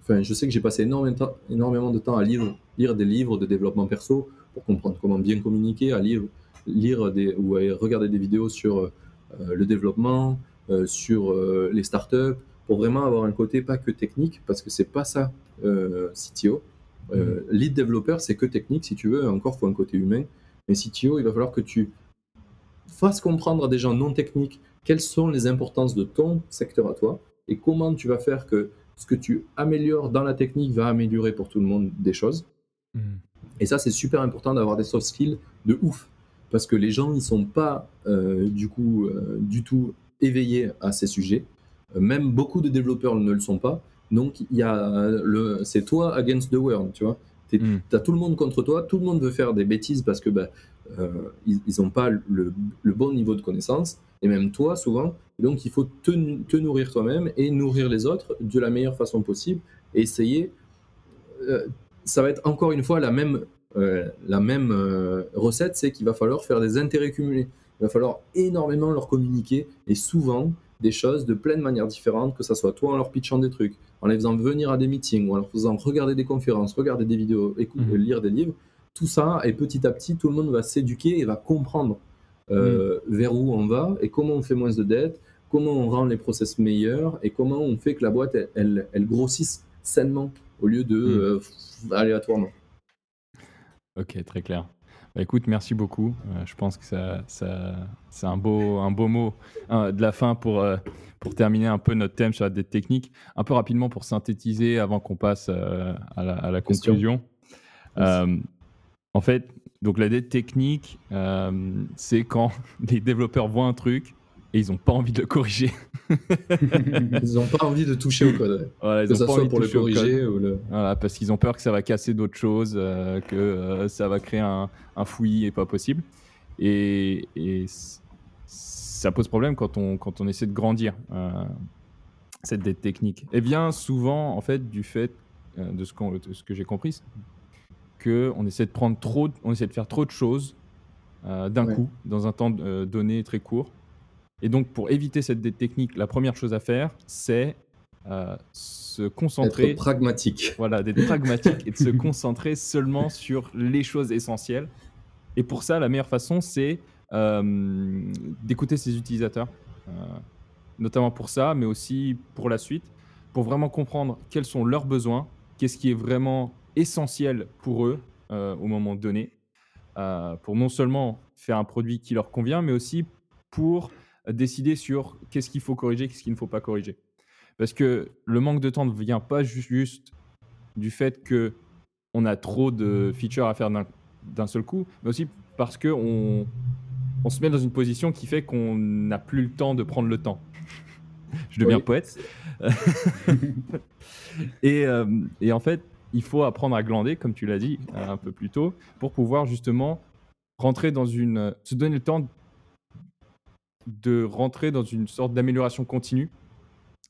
enfin, je sais que j'ai passé énormément énormément de temps à lire, lire des livres de développement perso pour comprendre comment bien communiquer, à lire, lire des, ou à regarder des vidéos sur euh, le développement, sur les startups, pour vraiment avoir un côté pas que technique, parce que c'est pas ça euh, CTO. Euh, lead développeur, c'est que technique, si tu veux, encore faut un côté humain. Mais CTO, il va falloir que tu fasses comprendre à des gens non techniques quelles sont les importances de ton secteur à toi et comment tu vas faire que ce que tu améliores dans la technique va améliorer pour tout le monde des choses. Mhm. Et ça, c'est super important d'avoir des soft skills de ouf. Parce que les gens, ils sont pas euh, du coup euh, du tout éveillés à ces sujets. Même beaucoup de développeurs ne le sont pas. Donc, il y a le, c'est toi against the world, tu vois. Tu Mm. as tout le monde contre toi, tout le monde veut faire des bêtises parce que bah, euh, ils n'ont pas le, le bon niveau de connaissance, et même toi souvent. Donc, il faut te, te nourrir toi-même et nourrir les autres de la meilleure façon possible et essayer. euh, ça va être encore une fois la même, euh, la même euh, recette, c'est qu'il va falloir faire des intérêts cumulés. Il va falloir énormément leur communiquer et souvent des choses de plein de manières différentes, que ce soit toi en leur pitchant des trucs, en les faisant venir à des meetings ou en leur faisant regarder des conférences, regarder des vidéos, écouter, Mhm. lire des livres. Tout ça, et petit à petit, tout le monde va s'éduquer et va comprendre euh, vers où on va et comment on fait moins de dettes, comment on rend les process meilleurs et comment on fait que la boîte, elle, elle, elle grossisse sainement au lieu de Mhm. euh, aléatoirement. Ok, très clair. Bah, écoute, merci beaucoup. Euh, je pense que ça, ça, c'est un beau, un beau mot hein, de la fin pour, euh, pour terminer un peu notre thème sur la dette technique. Un peu rapidement pour synthétiser avant qu'on passe euh, à la, à la conclusion. En fait, donc la dette technique, c'est quand les développeurs voient un truc et ils n'ont pas envie de le corriger. Ils n'ont pas envie de toucher au code. Voilà, ils Que ont pas soit envie de pour le corriger ou le. Voilà, parce qu'ils ont peur que ça va casser d'autres choses, euh, que euh, ça va créer un, un fouillis et pas possible. Et, ça pose problème quand on, quand on essaie de grandir euh, cette dette technique. Et bien souvent, en fait, du fait de ce, qu'on- de ce que j'ai compris, que on essaie de prendre trop, on essaie de faire trop de choses d'un Ouais. coup, dans un temps donné très court. Et donc, pour éviter cette dette technique, la première chose à faire, c'est euh, se concentrer Être pragmatique. voilà, d'être pragmatique et de se concentrer seulement sur les choses essentielles Et pour ça, la meilleure façon, c'est euh, d'écouter ses utilisateurs, euh, notamment pour ça, mais aussi pour la suite, pour vraiment comprendre quels sont leurs besoins, qu'est-ce qui est vraiment essentiel pour eux euh, au moment donné, pour non seulement faire un produit qui leur convient, mais aussi pour décider sur qu'est-ce qu'il faut corriger, qu'est-ce qu'il ne faut pas corriger. Parce que le manque de temps ne vient pas juste du fait que on a trop de features à faire d'un seul coup, mais aussi parce qu'on on se met dans une position qui fait qu'on n'a plus le temps de prendre le temps. Je deviens poète. et, euh, et, en fait, il faut apprendre à glander, comme tu l'as dit un peu plus tôt, pour pouvoir justement rentrer dans une. se donner le temps de rentrer dans une sorte d'amélioration continue,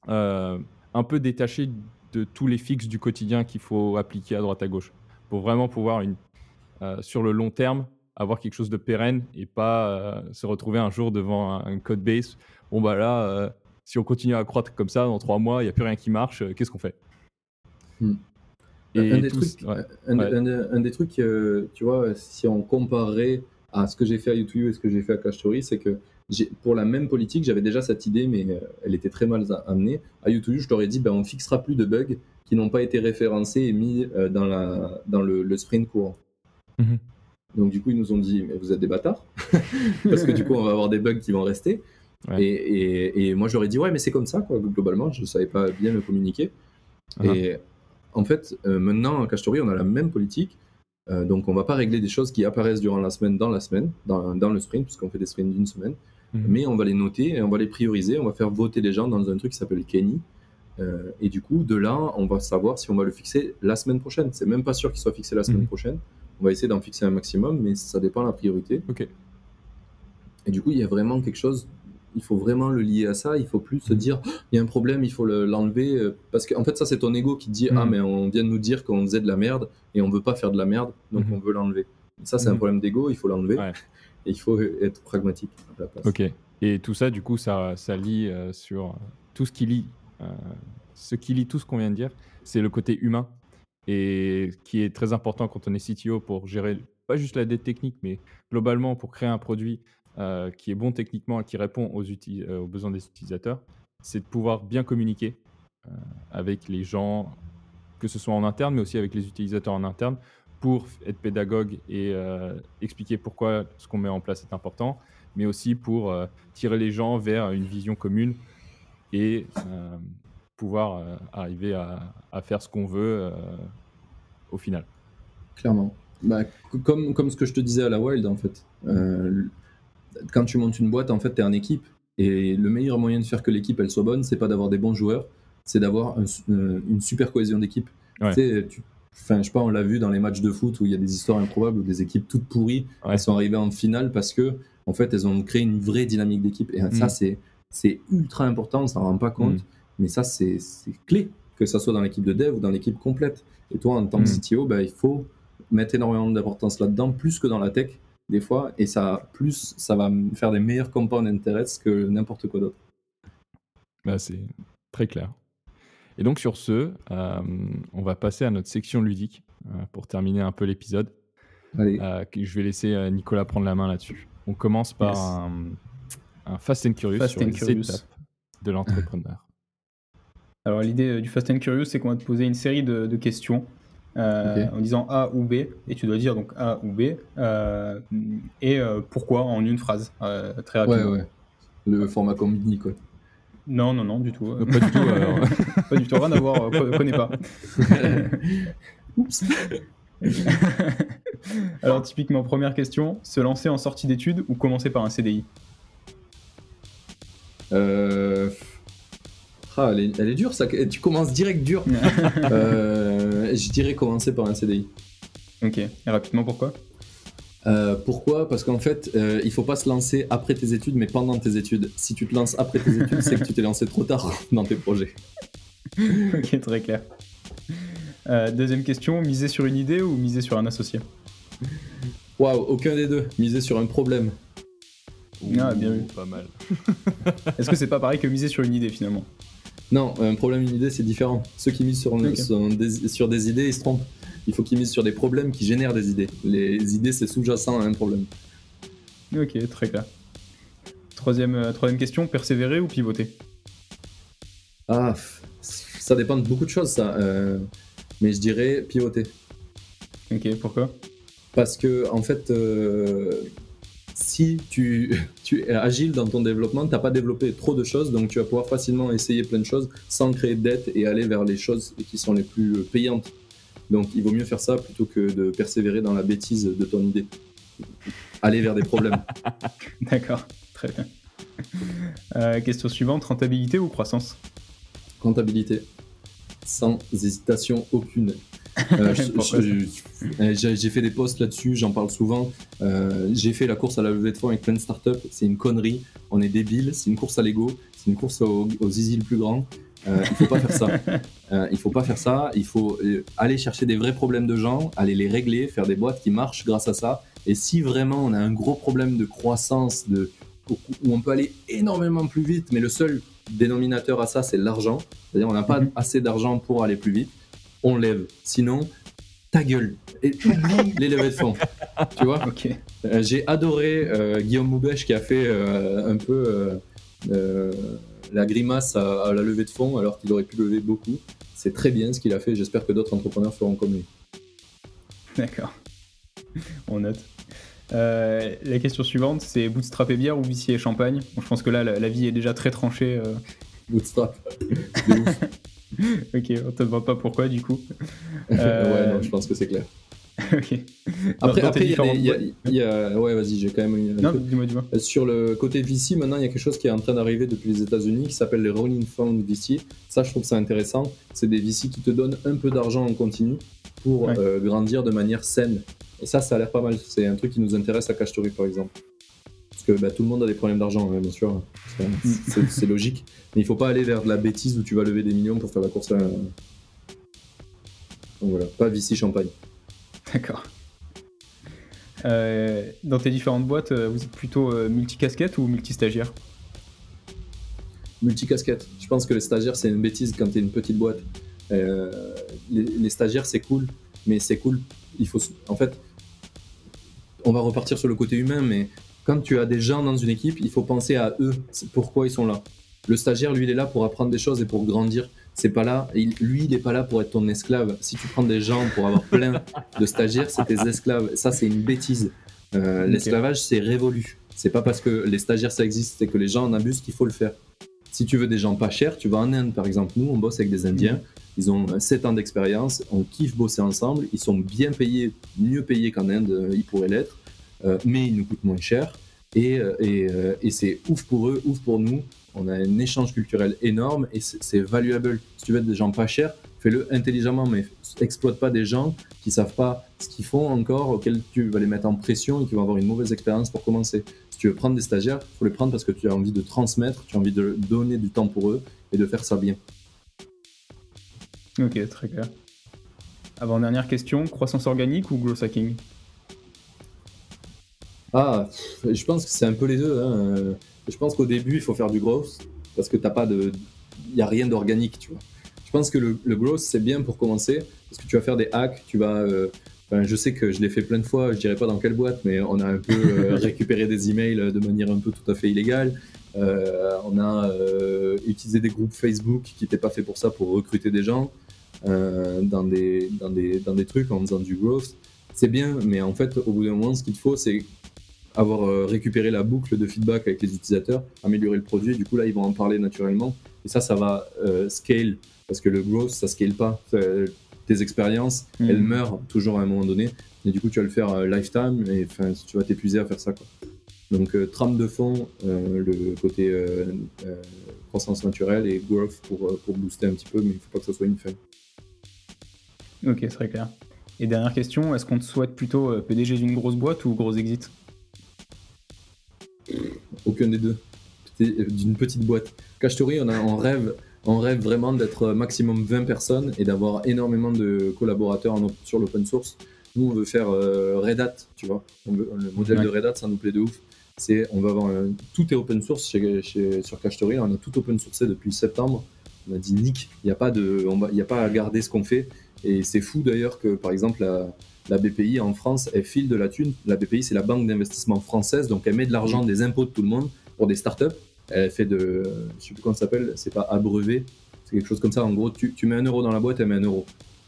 euh, un peu détaché de tous les fixes du quotidien qu'il faut appliquer à droite à gauche, pour vraiment pouvoir, une, euh, sur le long terme, avoir quelque chose de pérenne et pas euh, se retrouver un jour devant un, code base. Bon, bah là, si on continue à croître comme ça, dans trois mois, il n'y a plus rien qui marche, qu'est-ce qu'on fait? Hmm. Et un, des trucs, un, des trucs, tu vois, si on comparait à ce que j'ai fait à YouTube et ce que j'ai fait à Cash Story, c'est que pour la même politique, j'avais déjà cette idée, mais euh, elle était très mal amenée. À YouTube, je leur ai dit, ben, on fixera plus de bugs qui n'ont pas été référencés et mis euh, dans, la, dans le, sprint courant. Mhm. Donc du coup, ils nous ont dit, mais vous êtes des bâtards, parce que du coup, on va avoir des bugs qui vont rester. Et, et, moi, j'aurais dit, ouais, mais c'est comme ça, quoi, globalement, je ne savais pas bien le communiquer. Uh-huh. Et en fait, euh, maintenant, à Castory, on a la même politique. donc, on ne va pas régler des choses qui apparaissent durant la semaine dans la semaine, dans, dans le sprint, puisqu'on fait des sprints d'une semaine. Mhm. mais on va les noter et on va les prioriser. On va faire voter les gens dans un truc qui s'appelle Kenny. Euh, et du coup, de là, on va savoir si on va le fixer la semaine prochaine. C'est même pas sûr qu'il soit fixé la semaine mhm. prochaine. On va essayer d'en fixer un maximum, mais ça dépend de la priorité. Ok. Et du coup, il y a vraiment quelque chose. Il faut vraiment le lier à ça. Il faut plus se mhm. dire oh, il y a un problème, il faut l'enlever. Euh, parce qu'en fait, ça, c'est ton ego qui dit ah, mais on vient de nous dire qu'on faisait de la merde et on veut pas faire de la merde, donc on veut l'enlever. Ça, c'est un problème d'ego, il faut l'enlever. Ouais il faut être pragmatique à la place. Ok. Et tout ça, du coup, ça, ça lie euh, sur tout ce qui lie, euh, ce qui lie tout ce qu'on vient de dire, c'est le côté humain et qui est très important quand on est CTO pour gérer pas juste la dette technique, mais globalement pour créer un produit euh, qui est bon techniquement et qui répond aux besoins des utilisateurs, c'est de pouvoir bien communiquer avec les gens, que ce soit en interne, mais aussi avec les utilisateurs en interne, pour être pédagogue et euh, expliquer pourquoi ce qu'on met en place est important, mais aussi pour euh, tirer les gens vers une vision commune et euh, pouvoir arriver à, faire ce qu'on veut au final. Clairement. Bah, comme, comme ce que je te disais à la Wild, en fait. quand tu montes une boîte, en fait, tu es en équipe. Et le meilleur moyen de faire que l'équipe elle soit bonne, c'est pas d'avoir des bons joueurs, c'est d'avoir une super cohésion d'équipe. Tu sais, tu Enfin, je sais pas, on l'a vu dans les matchs de foot où il y a des histoires improbables où des équipes toutes pourries elles sont arrivées en finale parce que en fait elles ont créé une vraie dynamique d'équipe et ça mm. c'est c'est ultra important, on s'en rend pas compte, mm. mais ça c'est clé que ça soit dans l'équipe de dev ou dans l'équipe complète. Et toi en tant que mm. CTO, bah, il faut mettre énormément d'importance là-dedans plus que dans la tech des fois et ça plus ça va faire des meilleurs compound interests que n'importe quoi d'autre. Bah, c'est très clair. Et donc sur ce, euh, on va passer à notre section ludique euh, pour terminer un peu l'épisode. Euh, je vais laisser Nicolas prendre la main là-dessus. On commence par un, Fast and Curious sur les étapes de l'entrepreneur. Alors l'idée du Fast and Curious, c'est qu'on va te poser une série de, questions en disant A ou B, et tu dois dire donc A ou B, et pourquoi en une phrase, très rapidement. Ouais, ouais. Le format combiné, quoi. Non, non, non, du tout. Pas du tout. pas du tout. Rien à voir. Euh, connais pas. Oups. Alors, typiquement, première question se lancer en sortie d'études ou commencer par un CDI euh... ah, elle, est, dure, ça. Tu commences direct dur. je dirais commencer par un CDI. Ok. Et rapidement, pourquoi? Euh, pourquoi? Parce qu'en fait, euh, il faut pas se lancer après tes études, mais pendant tes études. Si tu te lances après tes études, c'est que tu t'es lancé trop tard dans tes projets. ok, très clair. Euh, deuxième question, miser sur une idée ou miser sur un associé? Waouh, aucun des deux. Miser sur un problème. ah, bien vu. Pas mal. Est-ce que c'est pas pareil que miser sur une idée finalement? Non, un problème, une idée, c'est différent. Ceux qui misent sur, sur, des, idées, ils se trompent. il faut qu'il mise sur des problèmes qui génèrent des idées. Les idées, c'est sous-jacent à un problème. Ok, très clair. Troisième, euh, troisième question, persévérer ou pivoter? Ah, ça dépend de beaucoup de choses, ça. Euh, mais je dirais pivoter. Ok, pourquoi? Parce que, en fait, euh, si tu, tu, es agile dans ton développement, tu n'as pas développé trop de choses, donc tu vas pouvoir facilement essayer plein de choses sans créer de dette et aller vers les choses qui sont les plus payantes. Donc il vaut mieux faire ça plutôt que de persévérer dans la bêtise de ton idée. Aller vers des problèmes. D'accord, très bien. Euh, question suivante, rentabilité ou croissance? Rentabilité. Sans hésitation aucune. Euh, euh, j'ai fait des posts là-dessus, j'en parle souvent. j'ai fait la course à la levée de fonds avec plein de startups. C'est une connerie. On est débile. C'est une course à l'ego. C'est une course aux, aux zizi le plus grand. Euh, il faut pas faire ça. il faut pas faire ça. Il faut aller chercher des vrais problèmes de gens, aller les régler, faire des boîtes qui marchent grâce à ça. Et si vraiment on a un gros problème de croissance, de, où on peut aller énormément plus vite, mais le seul dénominateur à ça, c'est l'argent. C'est-à-dire on n'a pas mhm. assez d'argent pour aller plus vite, on lève. Sinon, ta gueule. Et les levées de fonds. Tu vois euh, J'ai adoré euh, Guillaume Moubèche qui a fait euh, un peu la grimace à, la levée de fonds alors qu'il aurait pu lever beaucoup. C'est très bien ce qu'il a fait. J'espère que d'autres entrepreneurs feront comme lui. D'accord. On note. Euh, la question suivante, c'est bootstrap et bière ou VC et champagne? Je pense que là, la, vie est déjà très tranchée. Euh. Bootstrap. ok, on te demande pas pourquoi du coup. ouais, non, je pense que c'est clair. Après, après il y, a, Ouais, vas-y, j'ai quand même. non, dis-moi, dis-moi. Euh, sur le côté VC, maintenant, il y a quelque chose qui est en train d'arriver depuis les États-Unis qui s'appelle les Rolling Fund VC. Ça, je trouve ça intéressant. C'est des VC qui te donnent un peu d'argent en continu pour euh, grandir de manière saine. Et ça, ça a l'air pas mal. C'est un truc qui nous intéresse à Cash par exemple. Parce que bah, tout le monde a des problèmes d'argent, hein, bien sûr. C'est logique. Mais il faut pas aller vers de la bêtise où tu vas lever des millions pour faire la course à. Donc voilà, pas VC champagne. D'accord. Euh, dans tes différentes boîtes, euh, vous êtes plutôt euh, multicasquette ou multi-stagiaire Multicasquette. Je pense que les stagiaires, c'est une bêtise quand tu es une petite boîte. Les, stagiaires, c'est cool, mais c'est cool. Il faut, en fait, on va repartir sur le côté humain, mais quand tu as des gens dans une équipe, il faut penser à eux, pourquoi ils sont là. Le stagiaire, lui, il est là pour apprendre des choses et pour grandir c'est pas là. lui, il n'est pas là pour être ton esclave. Si tu prends des gens pour avoir plein de stagiaires, c'est tes esclaves. Ça, c'est une bêtise. Euh, l'esclavage, c'est révolu. C'est pas parce que les stagiaires ça existe et que les gens en abusent qu'il faut le faire. Si tu veux des gens pas chers, tu vas en Inde par exemple. Nous, on bosse avec des Indiens. Ils ont 7 ans d'expérience. On kiffe bosser ensemble. Ils sont bien payés, mieux payés qu'en Inde, euh, ils pourraient l'être. Euh, mais ils nous coûtent moins cher. Et, et c'est ouf pour eux, ouf pour nous on a un échange culturel énorme et c'est valuable. Si tu veux être des gens pas chers, fais-le intelligemment, mais exploite pas des gens qui savent pas ce qu'ils font encore, auxquels tu vas les mettre en pression et qui vont avoir une mauvaise expérience pour commencer. Si tu veux prendre des stagiaires, faut les prendre parce que tu as envie de transmettre, tu as envie de donner du temps pour eux et de faire ça bien. Ok, très clair. Avant-dernière question, croissance organique ou growth hacking? Ah, je pense que c'est un peu les deux. Hein. Je pense qu'au début, il faut faire du growth parce que t'as pas de, il y a rien d'organique, tu vois. Je pense que le, growth c'est bien pour commencer parce que tu vas faire des hacks, tu vas. Euh, je sais que je l'ai fait plein de fois, je dirais pas dans quelle boîte, mais on a un peu euh, récupéré des emails de manière un peu tout à fait illégale. Euh, on a utilisé des groupes Facebook qui n'étaient pas faits pour ça, pour recruter des gens dans, des, dans, des, dans des trucs en faisant du growth. C'est bien, mais en fait, au bout d'un moment, ce qu'il faut, c'est avoir euh, récupéré la boucle de feedback avec les utilisateurs, améliorer le produit, du coup là ils vont en parler naturellement. Et ça, ça va euh, scale, parce que le growth, ça scale pas. Tes expériences, mm. elles meurent toujours à un moment donné, et du coup tu vas le faire euh, lifetime, et tu vas t'épuiser à faire ça. Quoi. Donc trame de fond, le côté croissance naturelle et growth pour, pour booster un petit peu, mais il ne faut pas que ce soit une fin. Ok, très clair. Et dernière question, est-ce qu'on te souhaite plutôt PDG d'une grosse boîte ou gros exit? Aucun des deux. D'une petite boîte. Cash on, a, on, rêve, on rêve vraiment d'être maximum 20 personnes et d'avoir énormément de collaborateurs sur l'open source. Nous, on veut faire euh, Red Hat, tu vois. le modèle de Red Hat, ça nous plaît de ouf. C'est, on va avoir tout est open source chez, sur Cash On a tout open sourcé depuis septembre. On a dit nick, il n'y a pas de, il a pas à garder ce qu'on fait. Et c'est fou d'ailleurs que, par exemple, la, la BPI en France, elle file de la thune. La BPI, c'est la banque d'investissement française, donc elle met de l'argent des impôts de tout le monde pour des startups. Elle fait de, je sais plus comment ça s'appelle, c'est pas abreuvé, c'est quelque chose comme ça. En gros, tu, tu mets un euro dans la boîte, elle met un euro.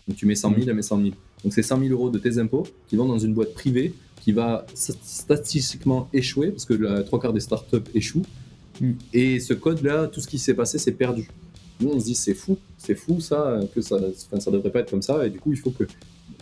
Donc tu mets 100 000, elle met 100 000. Donc c'est 100 000 euros de tes impôts qui vont dans une boîte privée qui va st- statistiquement échouer, parce que la trois quarts des startups échouent. Mm. Et ce code-là, tout ce qui s'est passé, c'est perdu. Nous, on se dit, c'est fou, c'est fou ça, que ça, ça devrait pas être comme ça, et du coup, il faut que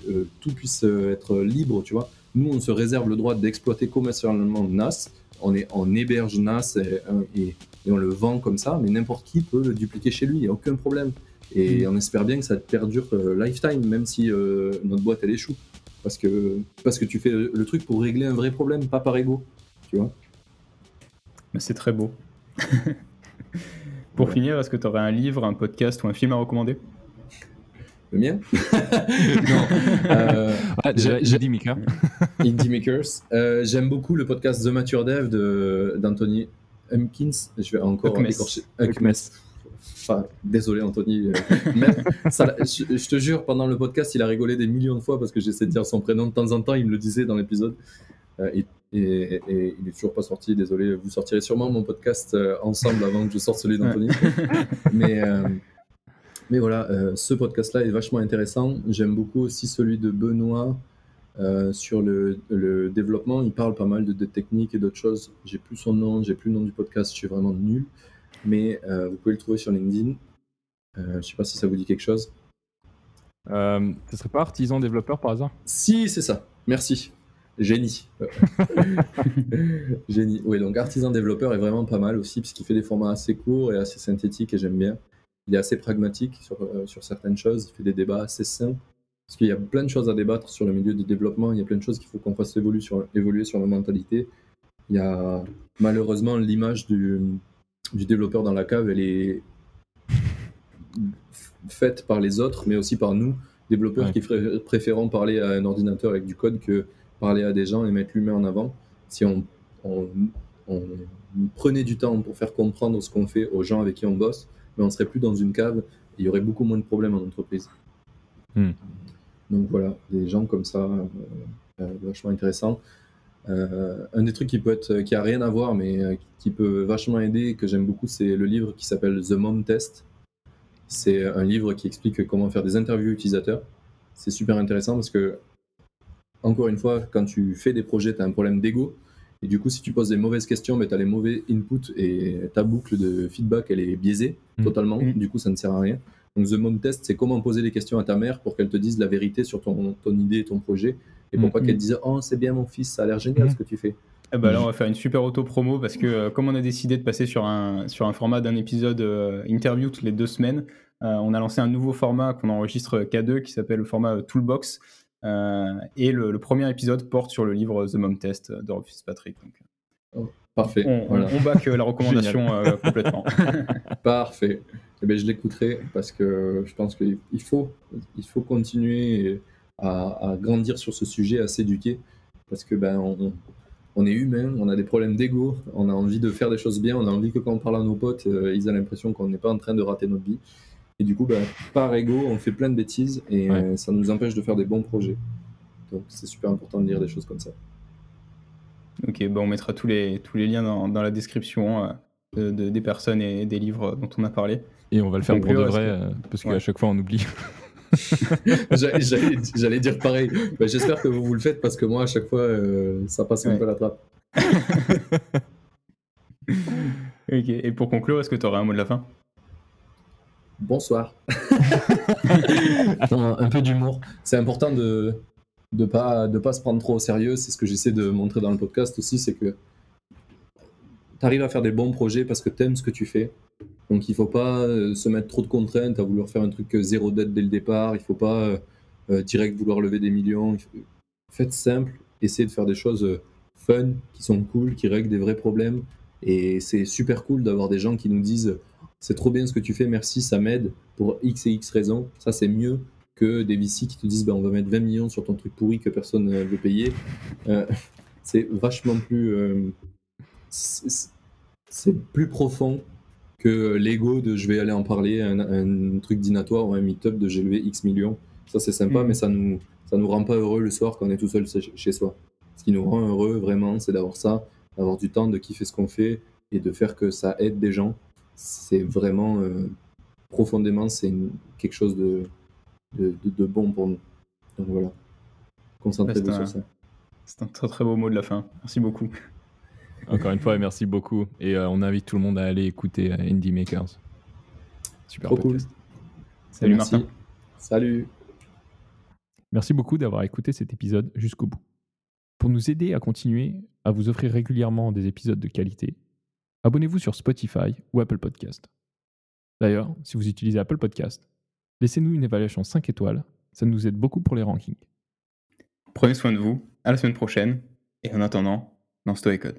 euh, tout puisse euh, être libre, tu vois. Nous, on se réserve le droit d'exploiter commercialement NAS, on, est, on héberge NAS et, et- et on le vend comme ça, mais n'importe qui peut le dupliquer chez lui, il n'y a aucun problème. Et on espère bien que ça perdure euh, lifetime, même si euh, notre boîte elle échoue. Parce que, parce que tu fais le, le truc pour régler un vrai problème, pas par ego. Tu vois Mais c'est très beau. Pour Ouais. finir, est-ce que tu aurais un livre, un podcast ou un film à recommander? Le mien? Non. Euh, Ah, J'ai- dit Mika. Indie Makers. Euh, J'aime beaucoup le podcast The Mature Dev de- d'Anthony Humpkins. Je vais encore écorcher. Huckmess. Enfin, désolé Anthony. euh, même, ça- je, je te jure, pendant le podcast, il a rigolé des millions de fois parce que j'essaie de dire son prénom de temps en temps. Il me le disait dans l'épisode. Euh, et- et il est toujours pas sorti. Désolé. Vous sortirez sûrement mon podcast euh, ensemble avant que je sorte celui d'Anthony. mais, euh, mais voilà, euh, ce podcast-là est vachement intéressant. J'aime beaucoup aussi celui de Benoît euh, sur le, le développement. Il parle pas mal de, de techniques et d'autres choses. J'ai plus son nom, j'ai plus le nom du podcast, je suis vraiment nul. Mais euh, vous pouvez le trouver sur LinkedIn. Euh, je sais pas si ça vous dit quelque chose. Euh, ce serait pas artisan développeur par hasard? Si, c'est ça. Merci. Génie. Génie. Oui, donc artisan développeur est vraiment pas mal aussi, puisqu'il fait des formats assez courts et assez synthétiques, et j'aime bien. Il est assez pragmatique sur, euh, sur certaines choses, il fait des débats assez sains, parce qu'il y a plein de choses à débattre sur le milieu du développement, il y a plein de choses qu'il faut qu'on fasse évoluer sur, évoluer sur la mentalité. Il y a malheureusement l'image du, du développeur dans la cave, elle est faite par les autres, mais aussi par nous, développeurs Ouais. qui préférons parler à un ordinateur avec du code que parler à des gens et mettre l'humain en avant. Si on, on- on prenait du temps pour faire comprendre ce qu'on fait aux gens avec qui on bosse, mais on serait plus dans une cave et il y aurait beaucoup moins de problèmes en entreprise. Hmm. Donc voilà, des gens comme ça, euh, euh, vachement intéressant. Euh, un des trucs qui peut être, qui a rien à voir, mais euh, qui peut vachement aider, que j'aime beaucoup, c'est le livre qui s'appelle The Mom Test. C'est un livre qui explique comment faire des interviews utilisateurs. C'est super intéressant parce que, encore une fois, quand tu fais des projets, tu as un problème d'ego. Et du coup, si tu poses des mauvaises questions, tu as les mauvais inputs et ta boucle de feedback, elle est biaisée Mm. totalement. Mm. Du coup, ça ne sert à rien. Donc, The Mom Test, c'est comment poser des questions à ta mère pour qu'elle te dise la vérité sur ton, ton idée et ton projet. Et Mm. pourquoi Mm. qu'elle te dise Oh, c'est bien, mon fils, ça a l'air génial ce que tu fais. Eh ben là, on va faire une super auto-promo parce que euh, comme on a décidé de passer sur un, sur un format d'un épisode euh, interview toutes les deux semaines, euh, on a lancé un nouveau format qu'on enregistre K2 qui s'appelle le format Toolbox. Euh, et le, le premier épisode porte sur le livre The Mom Test de Rob Fitzpatrick. Donc, Parfait. on, voilà. on, back la recommandation euh, complètement. Parfait. Eh ben, je l'écouterai parce que je pense qu'il faut, il faut continuer à, à grandir sur ce sujet, à s'éduquer parce que ben on, on est humain, on a des problèmes d'ego, on a envie de faire des choses bien, on a envie que quand on parle à nos potes, euh, ils aient l'impression qu'on n'est pas en train de rater notre vie. Et du coup, ben, par ego, on fait plein de bêtises et Ouais. euh, ça nous empêche de faire des bons projets. Donc c'est super important de dire des choses comme ça. ok, ben on mettra tous les, tous les liens dans, dans la description euh, de- de- des personnes et des livres dont on a parlé. Et on va le faire pour de vrai, euh, parce qu'à Ouais. chaque fois on oublie. J'allais- dire pareil. Ben, J'espère que vous vous le faites parce que moi, à chaque fois, euh, ça passe un Ouais. peu la trappe. Ok, et pour conclure, est-ce que tu aurais un mot de la fin? Bonsoir. un, un peu d'humour. C'est important de de pas de pas se prendre trop au sérieux. C'est ce que j'essaie de montrer dans le podcast aussi, c'est que tu arrives à faire des bons projets parce que tu aimes ce que tu fais. Donc il faut pas euh, se mettre trop de contraintes à vouloir faire un truc euh, zéro dette dès le départ. Il faut pas euh, euh, direct vouloir lever des millions. Faites simple, essayez de faire des choses euh, fun, qui sont cool, qui règlent des vrais problèmes. Et c'est super cool d'avoir des gens qui nous disent c'est trop bien ce que tu fais, merci, ça m'aide pour X et X raisons. Ça, c'est mieux que des VC qui te disent ben, on va mettre 20 millions sur ton truc pourri que personne ne veut payer. Euh, c'est vachement plus. euh, c'est plus profond que l'ego de je vais aller en parler un, un truc dînatoire ou un meet-up de j'ai levé X millions. Ça, c'est sympa, Mhm. mais ça nous, ça nous rend pas heureux le soir quand on est tout seul chez soi. Ce qui nous rend heureux, vraiment, c'est d'avoir ça, d'avoir du temps, de kiffer ce qu'on fait et de faire que ça aide des gens. C'est vraiment, euh, profondément, c'est quelque chose de, de, de- de bon pour nous. Donc voilà. Concentrez-vous Bah, c'est sur un- ça. C'est un très très beau mot de la fin. Merci beaucoup. Encore une fois, merci beaucoup. Et euh, on invite tout le monde à aller écouter euh, Indie Makers. Super Trop cool. Salut Merci. Martin. Salut. Merci beaucoup d'avoir écouté cet épisode jusqu'au bout. Pour nous aider à continuer à vous offrir régulièrement des épisodes de qualité, abonnez-vous sur Spotify ou Apple Podcast. D'ailleurs, si vous utilisez Apple Podcast, laissez-nous une évaluation 5 étoiles, ça nous aide beaucoup pour les rankings. Prenez soin de vous. À la semaine prochaine. Et en attendant, lance-toi et code.